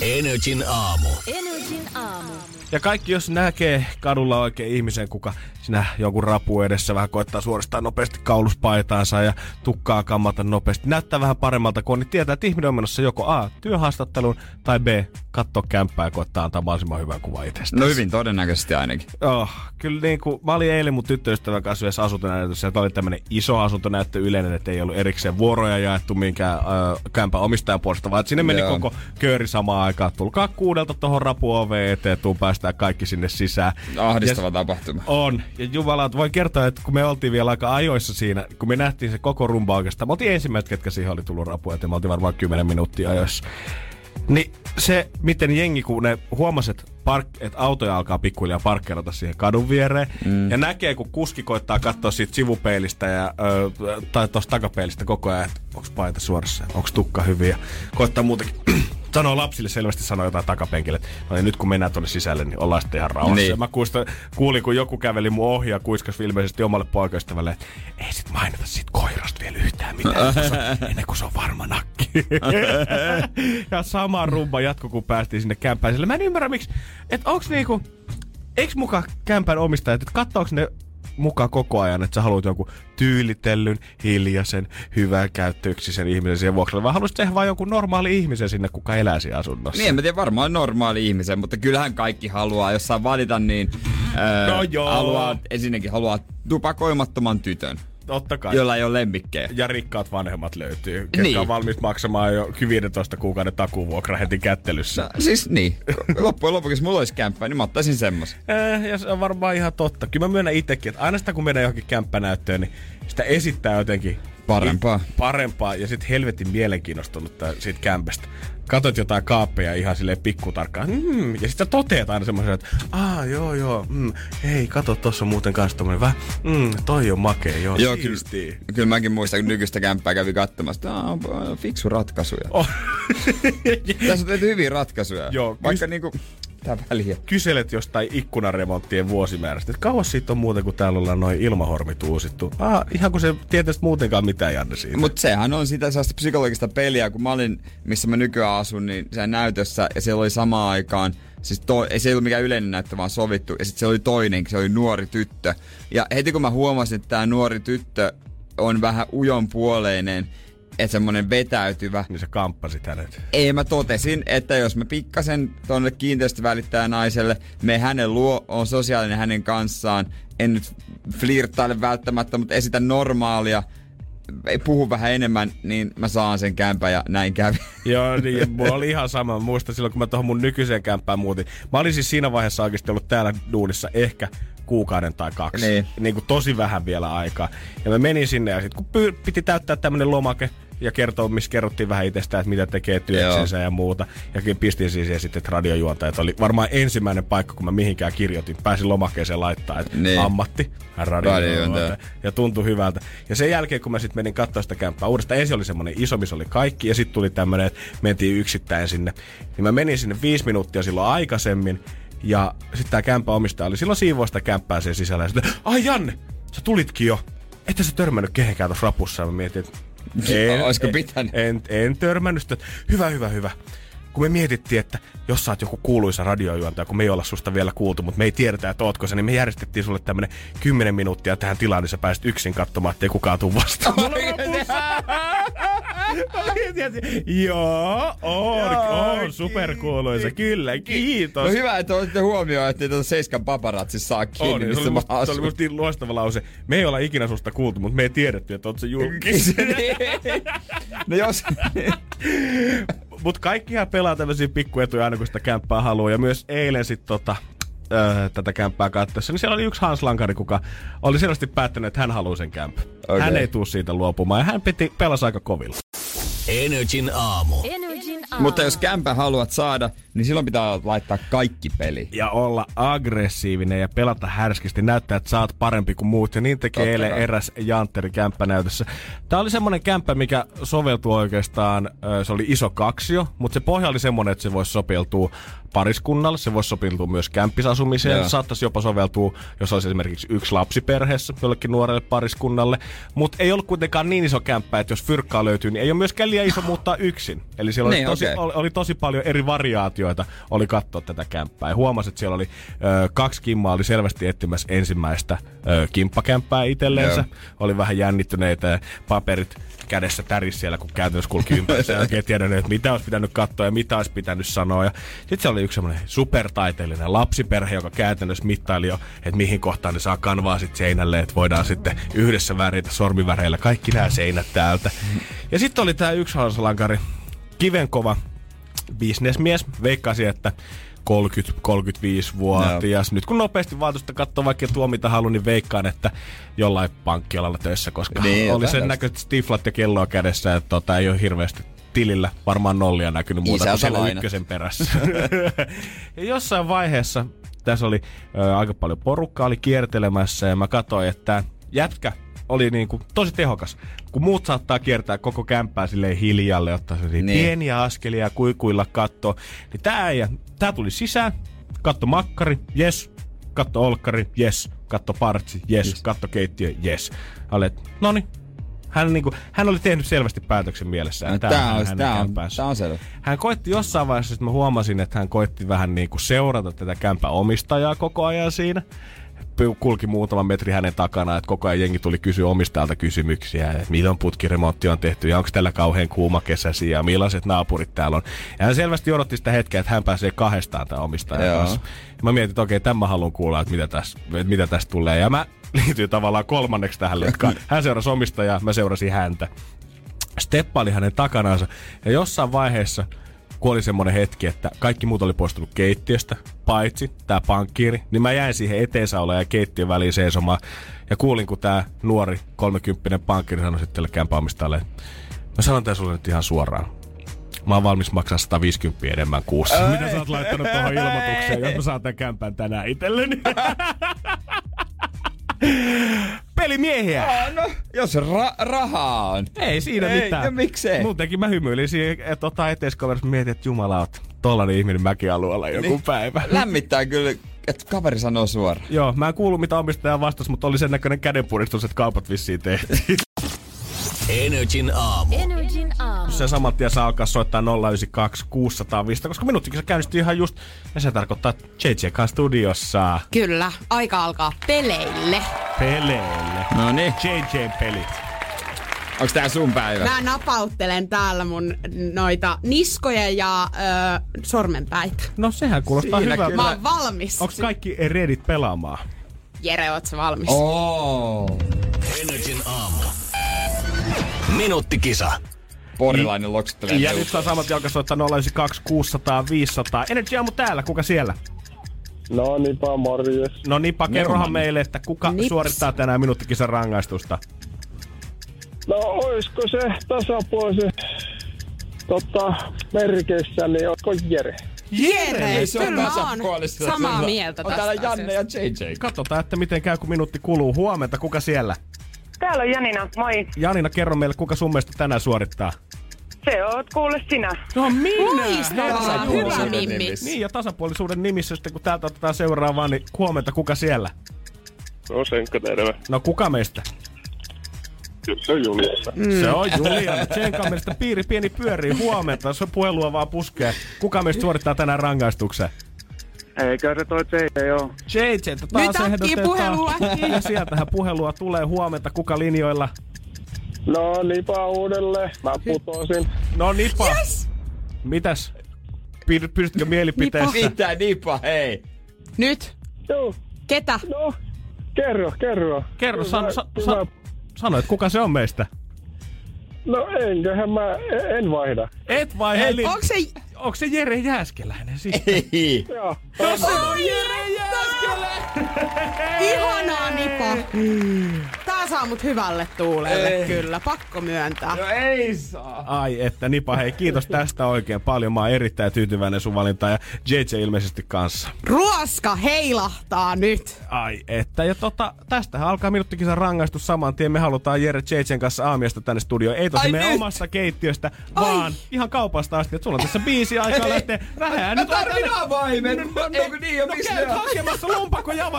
Energin aamu. Energin aamu. Ja kaikki, jos näkee kadulla oikein ihmisen, kuka sinä jonkun rapu edessä vähän koittaa suoristaa nopeasti kauluspaitaansa ja tukkaa kammata nopeasti. Näyttää vähän paremmalta, kun niin tietää, että ihminen on menossa joko A, työhaastatteluun, tai B, katsoa kämppää ja koittaa antaa mahdollisimman hyvän kuvan itsestään. No hyvin todennäköisesti ainakin. Oh, kyllä niin kuin, mä olin eilen mun tyttöystävän kanssa yhdessä asuntonäytössä, että oli tämmönen iso asuntonäyttö yleinen, että ei ollut erikseen vuoroja jaettu minkään äh, kämpän omistajan puolesta, vaan että sinne meni Joo. koko kööri samaan aikaan. Tulkaa kuudelta tohon rapuoveen eteen, tuu päästään kaikki sinne sisään. Ahdistava Ja- tapahtuma. on. Ja Jumala, voin kertoa, että kun me oltiin vielä aika ajoissa siinä, kun me nähtiin se koko rumba oikeastaan. Me oltiin ensimmäiset, ketkä siihen oli tullut rapua, että me oltiin varmaan 10 minuuttia ajoissa. Niin se, miten jengi, kun ne huomasi, että, park, että autoja alkaa pikkuhiljaa parkkeerata siihen kadun viereen, mm. ja näkee, kun kuski koittaa katsoa siitä sivupeilistä ja, ö, tai tuosta takapeilistä koko ajan, että onko paita suorassa, onko tukka hyvin, ja koittaa muutenkin sanoo lapsille selvästi sanoo jotain takapenkille, että no niin, nyt kun mennään tuonne sisälle, niin ollaan sitten ihan rauhassa. Niin. Ja mä kuista, kuulin, kun joku käveli mun ohi ja kuiskas ilmeisesti omalle poikaystävälle, että ei sit mainita siitä koirasta vielä yhtään mitään, se on, ennen kuin se on varma nakki. ja sama rumba jatko, kun päästiin sinne kämpään. Sille mä en ymmärrä, miksi, että onks niinku, eiks muka kämpän omistajat, että kattooks ne mukaan koko ajan, että sä haluat jonkun tyylitellyn, hiljaisen, hyvän käyttöyksisen ihmisen siihen vuokralle, vai haluaisit tehdä vain jonkun normaali ihmisen sinne, kuka elää siinä asunnossa? Niin, en mä tiedä, varmaan normaali ihmisen, mutta kyllähän kaikki haluaa, jos saa valita, niin öö, No joo. haluaa, ensinnäkin haluaa tupakoimattoman tytön, Totta kai. jolla ei ole lemmikkejä. Ja rikkaat vanhemmat löytyy, ketkä Niin. on valmis maksamaan jo 15 kuukauden takuvuokra heti kättelyssä. No, siis niin. Loppujen lopuksi, mulla olisi kämppä, niin mä ottaisin semmos. Eh, ja se on varmaan ihan totta. Kyllä mä myönnän itsekin, että aina sitä kun mennään johonkin kämppänäyttöön, niin sitä esittää jotenkin Parempaa. Parempaa ja sitten helvetin mielenkiinnostunut siitä kämpästä. Katot jotain kaappeja ihan silleen pikkutarkkaan. Mm, ja sitten toteat aina semmoisen, että aa joo joo, mm, hei kato tossa on muuten kanssa tommonen vähän, mm, toi on makea, joo, Joo, siistii. kyllä, kyllä mäkin muistan, kun nykyistä kämppää kävi katsomassa, että "Aa, on fiksu ratkaisuja. Oh. Tässä on tehty hyviä ratkaisuja. Joo, Vaikka niinku, tää väliä. Kyselet jostain ikkunaremonttien vuosimäärästä, että kauas siitä on muuten, kun täällä ollaan noin ilmahormit uusittu. Ah, ihan kun se tietysti muutenkaan mitään Janne siitä. Mutta sehän on sitä sellaista psykologista peliä, kun mä olin, missä mä nykyään asun, niin se näytössä, ja siellä oli samaan aikaan, siis to, ei se ei ollut mikään yleinen näyttö, vaan sovittu, ja sitten se oli toinen, se oli nuori tyttö. Ja heti kun mä huomasin, että tämä nuori tyttö on vähän ujonpuoleinen, että semmonen vetäytyvä, Niin sä kamppasit hänet. ei mä totesin, että jos mä pikkasen tonne kiinteistövälittäjä naiselle, me hänen luo, on sosiaalinen hänen kanssaan, en nyt flirttaile välttämättä, mutta esitän normaalia, ei puhu vähän enemmän, niin mä saan sen kämpän ja näin kävi. Joo, niin, mulla oli ihan sama. Mä Muistan silloin, kun mä tuohon mun nykyiseen kämppään muutin. Mä olin siis siinä vaiheessa oikeasti ollut täällä duunissa ehkä kuukauden tai kaksi. Niin. niin kuin tosi vähän vielä aikaa. Ja mä menin sinne ja sitten kun py- piti täyttää tämmönen lomake ja kertoa, missä kerrottiin vähän itsestään, että mitä tekee työksensä ja muuta. Ja pistin siis ja sitten radiojuontajat oli varmaan ensimmäinen paikka, kun mä mihinkään kirjoitin. Pääsin lomakkeeseen laittaa, että Niin. ammatti, Radiojuontaja. radiojuontaja. Ja tuntui hyvältä. Ja sen jälkeen, kun mä sitten menin katsoa sitä kämppää uudestaan, ensin oli semmonen iso, missä oli kaikki, ja sitten tuli tämmönen, että mentiin yksittäin sinne. Niin mä menin sinne viisi minuuttia silloin aikaisemmin, ja sitten tää kämppä omistaja oli silloin siivoista kämppää sen sisällä, ja sitten, ai Janne, sä tulitkin jo. Että sä törmännyt kehenkään tuossa rapussa, ja mä mietin, että Olisiko pitänyt? En, en törmännyt sitä. Hyvä, hyvä, hyvä. Kun me mietittiin, että jos sä oot joku kuuluisa radiojuontaja, kun me ei olla susta vielä kuultu, mutta me ei tiedetä, että ootko se, niin me järjestettiin sulle tämmönen 10 minuuttia tähän tilaan, niin sä pääsit yksin katsomaan, ettei kukaan tuu vastaan. Joo, on, on superkuuluisa, kyllä, kiitos. No hyvä, että otitte huomioon, että tuota Seiskan paparatsissa saa kiinni, on, se, missä oli mä musta, se oli asun. musta niin loistava lause. Me ei olla ikinä susta kuultu, mutta me ei tiedetty, että oot se julkis. no jos... Mutta kaikkihan pelaa tämmöisiä pikkuetuja aina, kun sitä kämppää haluaa. Ja myös eilen sitten tota, öö, tätä kämppää katsoessa, niin siellä oli yksi Hans Lankari, kuka oli selvästi päättänyt, että hän haluaa sen kämppä. Okei. Hän ei tuu siitä luopumaan ja hän piti pelasi aika kovilla. Energin aamu. Energin aamu. Mutta jos kämpä haluat saada, niin silloin pitää laittaa kaikki peli. Ja olla aggressiivinen ja pelata härskisti, näyttää, että sä oot parempi kuin muut. Ja niin teki Totta eilen kai. eräs Jantteri kämppänäytössä. Tää oli semmonen kämppä, mikä soveltuu oikeastaan, se oli iso kaksio, mutta se pohja oli semmonen, että se voisi sopeutua pariskunnalle, se voisi sopeutua myös kämppisasumiseen, Joo. saattaisi jopa soveltua, jos olisi esimerkiksi yksi lapsi perheessä jollekin nuorelle pariskunnalle. Mutta ei ollut kuitenkaan niin iso kämppä, että jos fyrkkaa löytyy, niin ei ole myöskään liian iso muuttaa yksin. Eli siellä oli, Niin, tosi, okei. oli, oli tosi paljon eri variaatioita, oli katsoa tätä kämppää. Ja huomasi, että siellä oli ö, kaksi kimmaa oli selvästi etsimässä ensimmäistä ö, kimppakämppää itselleensä. Joo. Oli vähän jännittyneitä ja paperit kädessä täris siellä, kun käytännössä kulki ympäri. Se oikein tiedänyt, että mitä olisi pitänyt katsoa ja mitä olisi pitänyt sanoa. Ja sitten siellä oli yksi semmoinen supertaiteellinen lapsiperhe, joka käytännössä mittaili jo, että mihin kohtaan ne saa kanvaa sit seinälle, että voidaan sitten yhdessä väritä sormiväreillä kaikki nämä seinät täältä. Ja sitten oli tämä yksi hansalankari, kivenkova bisnesmies. Veikkasi, että 30-35-vuotias. Nyt kun nopeasti vaatusta katsoo vaikka tuo mitä haluan, niin veikkaan, että jollain pankkialalla töissä, koska Niin, oli sen näköiset stiflat ja kelloa kädessä, että tota, ei ole hirveästi tilillä varmaan nollia näkynyt muuta kuin Isältä siellä lainattu. ykkösen perässä. ja jossain vaiheessa tässä oli ö, aika paljon porukkaa oli kiertelemässä ja mä katsoin, että jätkä oli niinku tosi tehokas. Kun muut saattaa kiertää koko kämppää silleen hiljalle, ottaa Niin. niin. pieniä askelia ja kuikuilla katto, niin tää, ja, tää tuli sisään, katto makkari, yes, katto olkkari, yes, katto partsi, yes, yes. katto keittiö, yes. Olet, noni. Hän, niinku, hän oli tehnyt selvästi päätöksen mielessään. No, että tää on tää on, tää on selvä. Hän koitti jossain vaiheessa, että mä huomasin, että hän koitti vähän niin kuin seurata tätä kämpän omistajaa koko ajan siinä. Kulki muutaman metri hänen takana, että koko ajan jengi tuli kysyä omistajalta kysymyksiä, että milloin putkiremontti on tehty ja onko tällä kauhean kuuma kesäsi ja millaiset naapurit täällä on. Ja hän selvästi odotti sitä hetkeä, että hän pääsee kahdestaan tämän omistajan Joo. kanssa. Ja mä mietin, että okei, tämän mä haluan kuulla, että mitä tästä, että mitä tästä tulee. Ja mä liityin tavallaan kolmanneksi tähän letkaan. Hän seurasi omistajaa, mä seurasin häntä. Steppa oli hänen takanansa. Ja jossain vaiheessa kun oli semmonen hetki, että kaikki muut oli poistunut keittiöstä, paitsi tämä pankkiiri, niin mä jäin siihen eteensaulaan ja keittiön väliin seisomaan. Ja kuulin, kun tämä nuori 30 pankkiiri sanoi sitten tälle kämpäämistalle, että mä sanon tää sulle nyt ihan suoraan. Mä oon valmis maksaa 150 enemmän kuussa. Mitä sä oot laittanut tuohon ilmoitukseen, jos mä saan tän kämpän tänään itselleni? Pelimiehiä! Ah, no, jos ra- rahaa on. Ei siinä Ei, mitään. ja miksei? Muutenkin mä hymyilin siihen, että tota eteiskaverissa mietin, että jumala oot tollanen ihminen mäkialueella joku Niin. päivä. Lämmittää kyllä, että kaveri sanoo suoraan. Joo, mä en kuullut mitä omistaja vastasi, mutta oli sen näköinen kädenpuristus, että kaupat vissiin tehtiin. Energin aamu. Energin aamu. Se saman tien saa alkaa soittaa 092 600 500, koska minuuttikin se käynnistyy ihan just, ja se tarkoittaa JJK studiossa Kyllä, aika alkaa peleille. peleille. No niin, JJ-pelit. onks tää sun päivä? Mä napauttelen täällä mun noita niskoja ja ö, sormenpäitä. No sehän kuulostaa Siinä hyvältä. kyllä. Mä oon valmis. Onko kaikki readit pelaamaan? Jere, oot sä valmis? Oh. Energin aamu. Minuuttikisa. Porilainen loksuttelee. Ja nyt saa samat jalka soittaa 092 600 500. Energy aamu täällä, kuka siellä? No niinpä, morjes. No niinpä, kerrohan Neumann. meille, että kuka Nips. suorittaa tänään minuuttikisan rangaistusta. No oisko se tasapuolisen tota, merkeissä, niin olisiko Jere? Jere, Ei se on kyllä tasapuolista. samaa Se on- mieltä On tästä täällä Janne asiasta. ja JJ. Katsotaan, että miten käy, kun minuutti kuluu. Huomenta, kuka siellä? Täällä on Janina, moi. Janina, kerro meille, kuka sun mielestä tänään suorittaa? Se oot kuule sinä. No minä! Loistavaa, hyvä Tasapuolisuuden Mimmi. nimissä. Niin, ja tasapuolisuuden nimissä sitten, kun täältä otetaan seuraavaan, niin huomenta, kuka siellä? No senkö terve. No kuka meistä? Se on Juliassa. Mm. Se on Julian. Tsenkan mielestä piiri pieni pyörii huomenta. Se puhelua vaan puskee. Kuka meistä suorittaa tänään rangaistuksen? Eikä se toi JJ joo. JJ, taas Nyt äkkiä puhelua. Ja sieltähän puhelua tulee huomenta. Kuka linjoilla? No niinpä uudelleen. Mä putosin. No nipa. Yes. Mitäs? Py- Pystytkö mielipiteessä? Mitä nipa, hei. Nyt, Joo, ketä? no. Kerro, kerro. Kerro, san, sa, hyvä. sa, sano, että kuka se on meistä? No enköhän mä, en- en vaihda. Et vai Heli? Onko se... Onko se Jere Jääskeläinen sitten? Ei. Joo. No se on Jere Jääskeläinen! Ihanaa, Nipa. Tää saa mut hyvälle tuulelle, Ei. kyllä. Pakko myöntää. No ei saa. Ai että Nipa, hei kiitos tästä oikein paljon. Mä oon erittäin tyytyväinen sun valintaan ja JJ ilmeisesti kanssa. Ruoska heilahtaa nyt. Ai että, ja tota, tästähän alkaa minuuttikisan rangaistus saman tien. Me halutaan Jere JJn kanssa aamiasta tänne studioon. Ei tosi meidän nyt? omasta keittiöstä, Ai. vaan ihan kaupasta asti. Että sulla on tässä biisi aikaa lähteä. Rähää nyt tarvin tänne- avaimen. Eikö niin jo, No hakemassa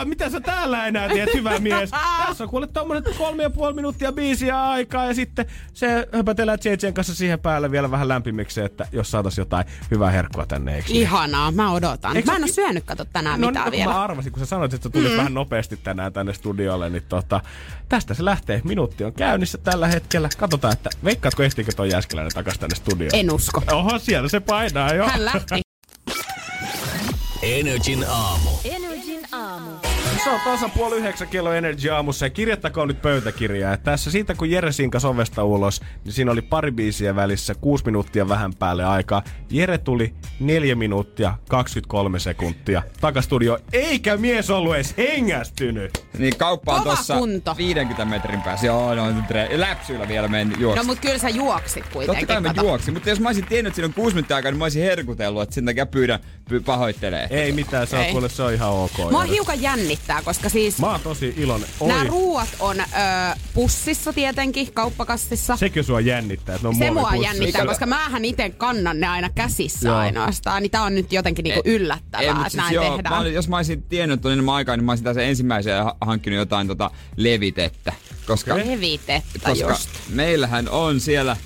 mitä sä täällä enää teet, hyvä mies? Tässä on kuule tommonen kolme ja puoli minuuttia biisiä aikaa ja sitten se höpötellään JJn kanssa siihen päälle vielä vähän lämpimiksi, että jos saatais jotain hyvää herkkua tänne, eikö niin? Ihanaa, mä odotan. Eikö mä en oo syönyt, kato tänään No mitään niin, kun vielä. mä arvasin, kun sä sanoit, että tulit mm. vähän nopeasti tänään tänne studiolle, niin tota, tästä se lähtee. Minuutti on käynnissä tällä hetkellä. Katsotaan, että veikkaatko ehtiikö toi Jääskeläinen takas tänne studioon? En usko. Oho, siellä se painaa jo. Hän lähti. Energin aamu. Aamu. Se on tasa puoli yhdeksän kello Energy aamussa ja kirjattakoon nyt pöytäkirjaa. että Tässä siitä kun Jere sinkas ovesta ulos, niin siinä oli pari biisiä välissä, kuusi minuuttia vähän päälle aikaa. Jere tuli neljä minuuttia 23 sekuntia takastudio, eikä mies ollut edes hengästynyt. Niin kauppa on kunto. 50 metrin päässä. Joo, no läpsyillä vielä meni juoksu. No mut kyllä sä juoksit kuitenkin. Totta kai mä juoksin, mutta jos mä olisin tiennyt, että siinä on kuusi minuuttia aikaa, niin mä olisin herkutellut, että sen takia pyydän, py- pahoittelee. Ei mitään, se on kuule, se on ihan ok. Mua Jere. hiukan jännittää, koska siis Mä oon tosi iloinen. nämä Oi, ruuat on ö, pussissa tietenkin, kauppakassissa. sekö sua jännittää, että ne on Se mua jännittää, Mikä- koska mähän itse kannan ne aina käsissä Joo. ainoastaan. Niin tää on nyt jotenkin niinku yllättävää, Ei, että siis näin joo, tehdään. Mä olin, jos mä olisin tiennyt, että on enemmän aikaa, niin mä olisin tässä ensimmäisenä ha- hankkinut jotain tota levitettä. Koska, Levitettä koska just. meillähän on siellä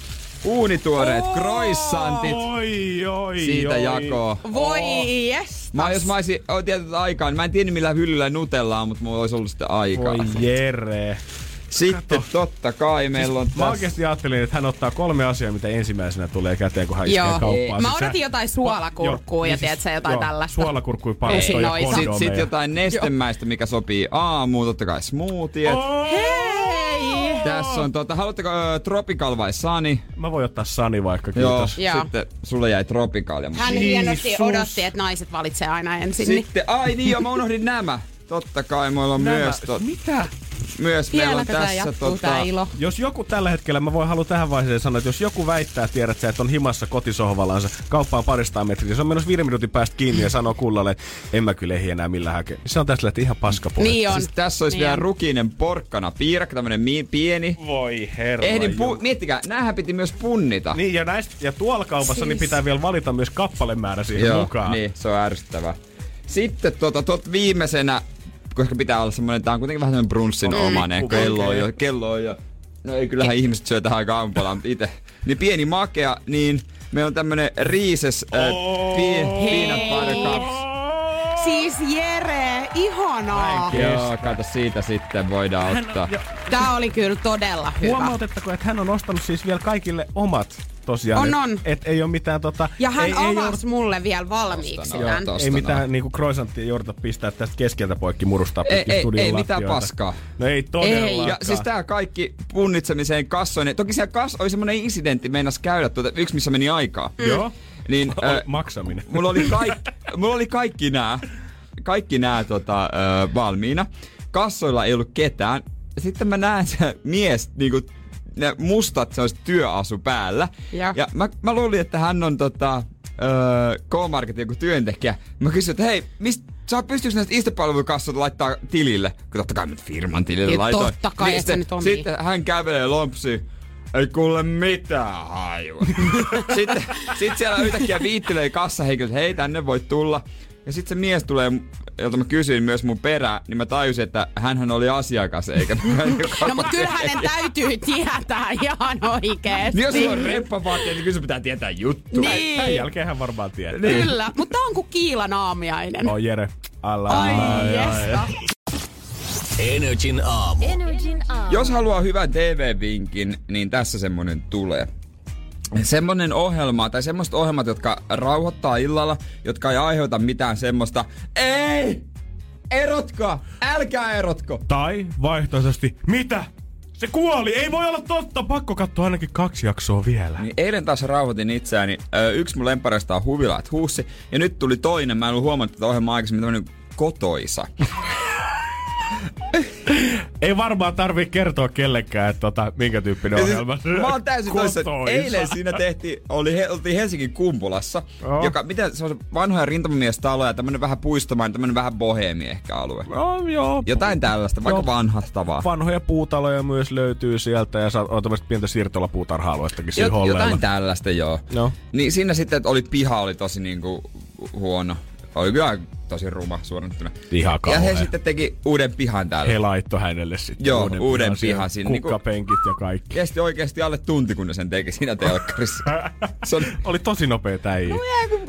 uunituoreet croissantit Oi, oi, siitä oi. jakoo. Voi jestas. Mä, jos mä olisin oh, tietyt aikaa, niin mä en tiedä millä hyllyllä nutellaan, mutta mulla olisi ollut sitten aikaa. Voi Jere. Sitten totta kai meillä on Mä tässä... oikeasti ajattelin, että hän ottaa kolme asiaa, mitä ensimmäisenä tulee käteen, kun hän iskee Joo. kauppaan. Mä Sit odotin jotain suolakurkkua ja tiedätkö sä, jotain tällaista. Suolakurkkui palstoja. Sitten kondomeja. sit jotain nestemäistä, mikä sopii aamuun, totta kai smoothie. Oh! Hei! Tässä on tota, haluatteko ö, Tropical vai Sunny? Mä voin ottaa Sani vaikka, Joo, kiitos. Joo. sitten sulle jäi Tropical. Ja Hän Jeesus. hienosti odotti, että naiset valitsee aina ensin. Niin. Sitten, ai niin joo, mä unohdin nämä. Totta kai, meillä on Nämä- myös, to, Mitä? Myös meillä on Vieläkö tässä jatkuu tota, tää ilo? Jos joku tällä hetkellä, mä voin halua tähän vaiheeseen sanoa, että jos joku väittää, tiedät sä, että on himassa kotisohvallansa, kauppaan paristaan metriä, se on menossa viiden minuutin päästä kiinni ja sanoo kullalle, että en mä kyllä ehdi enää millään hakea. Se on tässä, ihan paskapuoli. Niin on. Siis tässä olisi niin vielä on. rukinen porkkana piirakka, tämmönen mi- pieni. Voi herra Ehdin pu- miettikää, näähän piti myös punnita. Niin, ja, näistä, ja tuolla kaupassa siis... niin Siis- pitää vielä valita myös kappalemäärä siihen Joo, mukaan. niin, se on ärsyttävää. Sitten tota, tot viimeisenä, koska pitää olla semmoinen, tää on kuitenkin vähän semmoinen brunssin omanen, Okei. kello on jo, kello on jo. No ei, kyllähän ihmiset syö tähän aika aamupalaan, mutta itse. Niin pieni makea, niin meillä on tämmönen Riises äh, pi- peanut butter cups. Siis Jere, ihanaa. Joo, kato siitä sitten voidaan ottaa. ja- Tää oli kyllä todella hyvä. Huomautettako, että hän on ostanut siis vielä kaikille omat tosiaan. On, et- on. Et ei ole mitään tota... Ja hän ei, avasi mulle vielä valmiiksi tän. Joo, Ei mitään niinku croissanttia jouduta pistää tästä keskeltä poikki murustaa Ei, ei, ei mitään paskaa. No ei todellakaan. Ja siis tää kaikki punnitsemiseen kassoinen. Toki siellä kas oli semmonen incidentti meinas käydä tuota, yksi missä meni aikaa. Joo. Niin, äh, maksaminen. mulla oli, kaik, mulla oli kaikki nää, kaikki nää tota, ö, valmiina. Kassoilla ei ollut ketään. Sitten mä näen se mies, niinku, ne mustat sellaiset työasu päällä. Ja. ja mä, mä luulin, että hän on tota, ö, K-Marketin joku työntekijä. Mä kysyin, että hei, mistä Sä pystyykö näistä istepalvelukassoita laittaa tilille? Kun totta kai nyt firman tilille laitoin. totta kai, sä sitten, nyt on sitten hän kävelee lompsi. Ei kuule mitään hajua. sitten sit siellä yhtäkkiä viittelee kassahenkilöt, että hei tänne voi tulla. Ja sitten se mies tulee, jolta mä kysyin myös mun perää, niin mä tajusin, että hän oli asiakas eikä No mut kyllä hänen täytyy tietää ihan oikeesti. Niin jos sulla on remppavaatteet, niin kyllä pitää tietää juttu. Niin. Tämän jälkeen hän varmaan tietää. Kyllä, mutta tää on kuin kiilan aamiainen. Oh Jere, alla. Ai jesta. Energin aamu. Energin aamu. Jos haluaa hyvän TV-vinkin, niin tässä semmonen tulee. Semmonen ohjelma, tai semmoiset ohjelmat, jotka rauhoittaa illalla, jotka ei aiheuta mitään semmoista, ei! Erotko! Älkää erotko! Tai vaihtoehtoisesti, mitä? Se kuoli, ei voi olla totta, pakko katsoa ainakin kaksi jaksoa vielä. Niin eilen taas rauhoitin itseäni. Ö, yksi mun lempareista on Huvilaat Huussi, ja nyt tuli toinen. Mä en ollut huomannut tätä ohjelmaa aikaisemmin, tämmönen kotoisa. Ei varmaan tarvii kertoa kellekään, että tota, minkä tyyppinen Ja siis ohjelma. Mä oon täysin toissa. Eilen siinä tehtiin, oli, he, oltiin Helsingin Kumpulassa, Joo. joka, miten se on se vanhoja rintamamiestalo ja tämmönen vähän puistomainen, tämmönen vähän boheemi ehkä alue. No, joo. Jotain tällaista, vaikka Joo. vanhastavaa. Vanhoja puutaloja myös löytyy sieltä ja on tämmöistä pientä siirtolapuutarha-alueistakin siinä Jot, jotain tällaista, joo. No. Niin siinä sitten, että oli piha oli tosi niinku huono. Oli kyllä tosi ruma suorannettuna. Ihan Ja kauhea. he sitten teki uuden pihan täällä. He laittoi hänelle sitten Joo, uuden pihan siihen, pihan sinne, niinku- Kukkapenkit ja kaikki. Kesti oikeasti alle tunti, kun ne sen teki siinä telkkarissa. Se oli Oli tosi nopea äijä. no,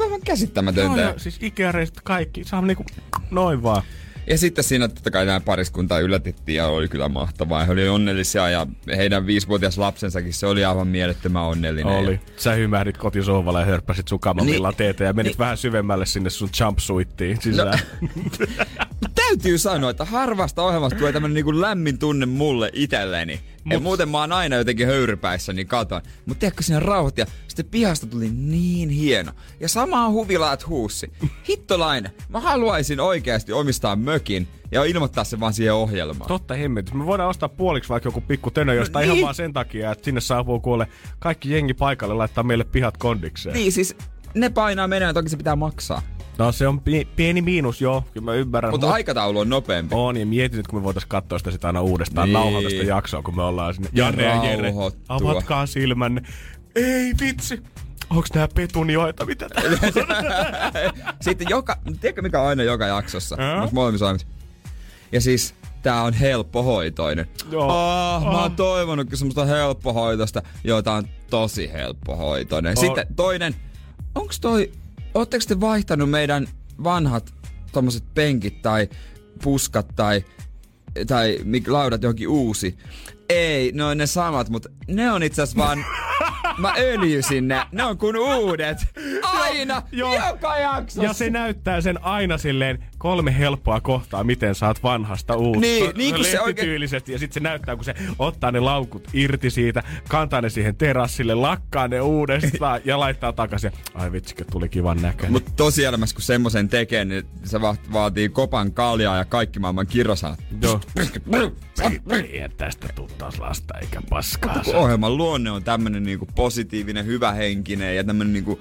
aivan käsittämätöntä. Joo, joo, siis Ikea-reisit kaikki. Saa niinku noin vaan. Ja sitten siinä totta kai nämä pariskunta yllätettiin ja oli kyllä mahtavaa. He oli onnellisia ja heidän viisivuotias lapsensakin, se oli aivan mielettömän onnellinen. Oli. Sä hymähdit kotisohvalle ja hörppäsit sun kamomilla Niin. teetä ja menit Niin. vähän syvemmälle sinne sun jumpsuittiin sisään. No. Täytyy sanoa, että harvasta ohjelmasta tulee tämmönen niinku lämmin tunne mulle itselleni. Mut. Ja muuten mä oon aina jotenkin höyrypäissä, niin katon. Mutta tiedätkö, siinä rauhoitti ja sitten pihasta tuli niin hieno. Ja sama on huvilaat huussi. Hittolainen, mä haluaisin oikeasti omistaa mökin ja ilmoittaa se vaan siihen ohjelmaan. Totta hemmetis. Me voidaan ostaa puoliksi vaikka joku pikku tönö jostain No ihan niin. vaan sen takia, että sinne saapuu kuule kaikki jengi paikalle laittaa meille pihat kondikseen. Niin siis ne painaa menemään, toki se pitää maksaa. No se on pi- pieni miinus, joo. Kyllä mä ymmärrän. Mutta Mut- aikataulu on nopeampi. On, ja mietin nyt, kun me voitais katsoa sitä sit aina uudestaan Niin. niin. nauhalta sitä jaksoa, kun me ollaan sinne. Jare ja Jere, avatkaa silmänne. Ei vitsi. Onks nää petunioita? Mitä? Sitten joka, tiedätkö mikä on aina joka jaksossa? Noissa molemmissa. Ja siis tää on helppohoitoinen. Joo. Oh, mä oon Oh. toivonutkin semmoista helppohoitosta. Joo, tää on tosi helppohoitoinen. Oh. Sitten toinen, onks toi, ootteko te vaihtanut meidän vanhat tommoset penkit tai puskat tai, tai mik, laudat johonkin uusi? Ei, ne on ne samat, mutta ne on itse asiassa vaan mä öljysin ne. Ne on kuin uudet. Aina, Joo. joka jaksossa. Ja se näyttää sen aina silleen kolme helppoa kohtaa, miten saat vanhasta uutta. Niin, niin kuin se oikein- Ja sitten se näyttää, kun se ottaa ne laukut irti siitä, kantaa ne siihen terassille, lakkaa ne uudestaan ja laittaa takaisin. Ai vitsikö, tuli kivan näköinen. Mutta tosielämässä, kun semmoisen tekee, niin se va- vaatii kopan kaljaa ja kaikki maailman kirrosanat. Joo. Ei tästä tuu taas lasta eikä paskaa. Ohjelman luonne on tämmönen niinku positiivinen, hyvähenkinen ja tämmönen niinku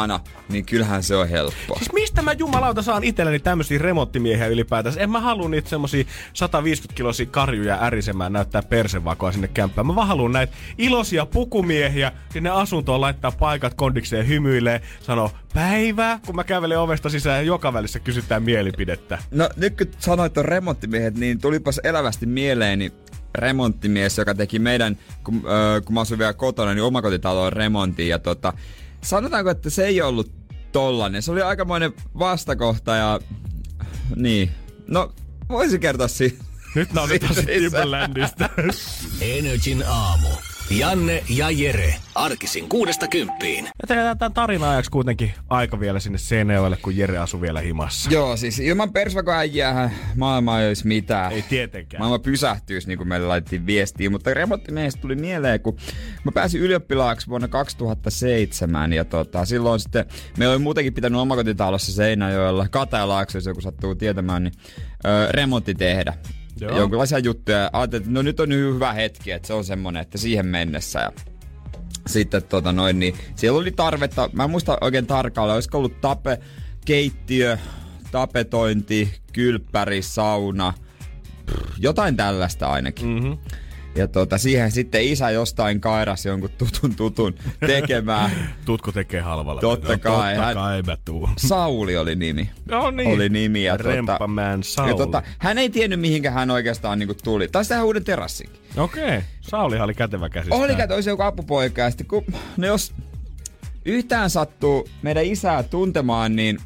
ihana, niin kyllähän se on helppoa. Siis mistä mä jumalauta saan itselleni tämmöisiä remonttimiehiä ylipäätänsä? En mä halua niitä semmosia 150 kilosia karjuja ärisemään näyttää persevakoa sinne kämppään. Mä vaan haluan näitä iloisia pukumiehiä sinne asuntoon laittaa paikat kondikseen hymyilee, sanoo päivää, kun mä kävelen ovesta sisään ja joka välissä kysytään mielipidettä. No nyt kun sanoit on remonttimiehet, niin tulipas elävästi mieleeni remonttimies, joka teki meidän, kun, öö, kun mä asuin vielä kotona, niin omakotitalon remontin. Ja tota, sanotaanko, että se ei ollut tollanen. Se oli aikamoinen vastakohta ja niin. No, voisin kertoa siitä. Nyt nautitaan sitten. Energin aamu. Janne ja Jere. Arkisin kuudesta kymppiin. Ja tehdään tämän tarinan ajaksi kuitenkin aika vielä sinne Seinäjoelle, kun Jere asuu vielä himassa. Joo, siis ilman persvakoäijäähän maailma ei olisi mitään. Ei tietenkään. Maailma pysähtyisi, niin kuin meille laitettiin viestiä, mutta remonttimiehestä tuli mieleen, kun mä pääsin ylioppilaaksi vuonna 2007 ja tota, silloin sitten meillä oli muutenkin pitänyt omakotitalossa Seinäjoella, Katajalaakso, jos joku sattuu tietämään, niin remontti tehdä. Joo. Jonkinlaisia juttuja. Ajattelin, että no nyt on hyvä hetki, että se on semmonen, että siihen mennessä. Ja sitten tota noin, niin siellä oli tarvetta, mä en muista oikein tarkalleen, olisiko ollut tape, keittiö, tapetointi, kylppäri, sauna, pff, jotain tällaista ainakin. Mm-hmm. Ja tota, siihen sitten isä jostain kairas jonkun tutun tutun tekemään. Tutko tekee halvalla. Totta No, kai, Totta hän- kai mä tuun. Sauli oli nimi. No niin. Oli nimi. Ja Remppaman Sauli. ja tota, hän ei tiennyt mihinkä hän oikeastaan niinku tuli. Taisi tehdä uuden terassinkin. Okei. Okay. Saulihan oli kätevä käsistä. Oli kato, olisi joku apupoika. Ja sitten kun, no jos yhtään sattuu meidän isää tuntemaan, niin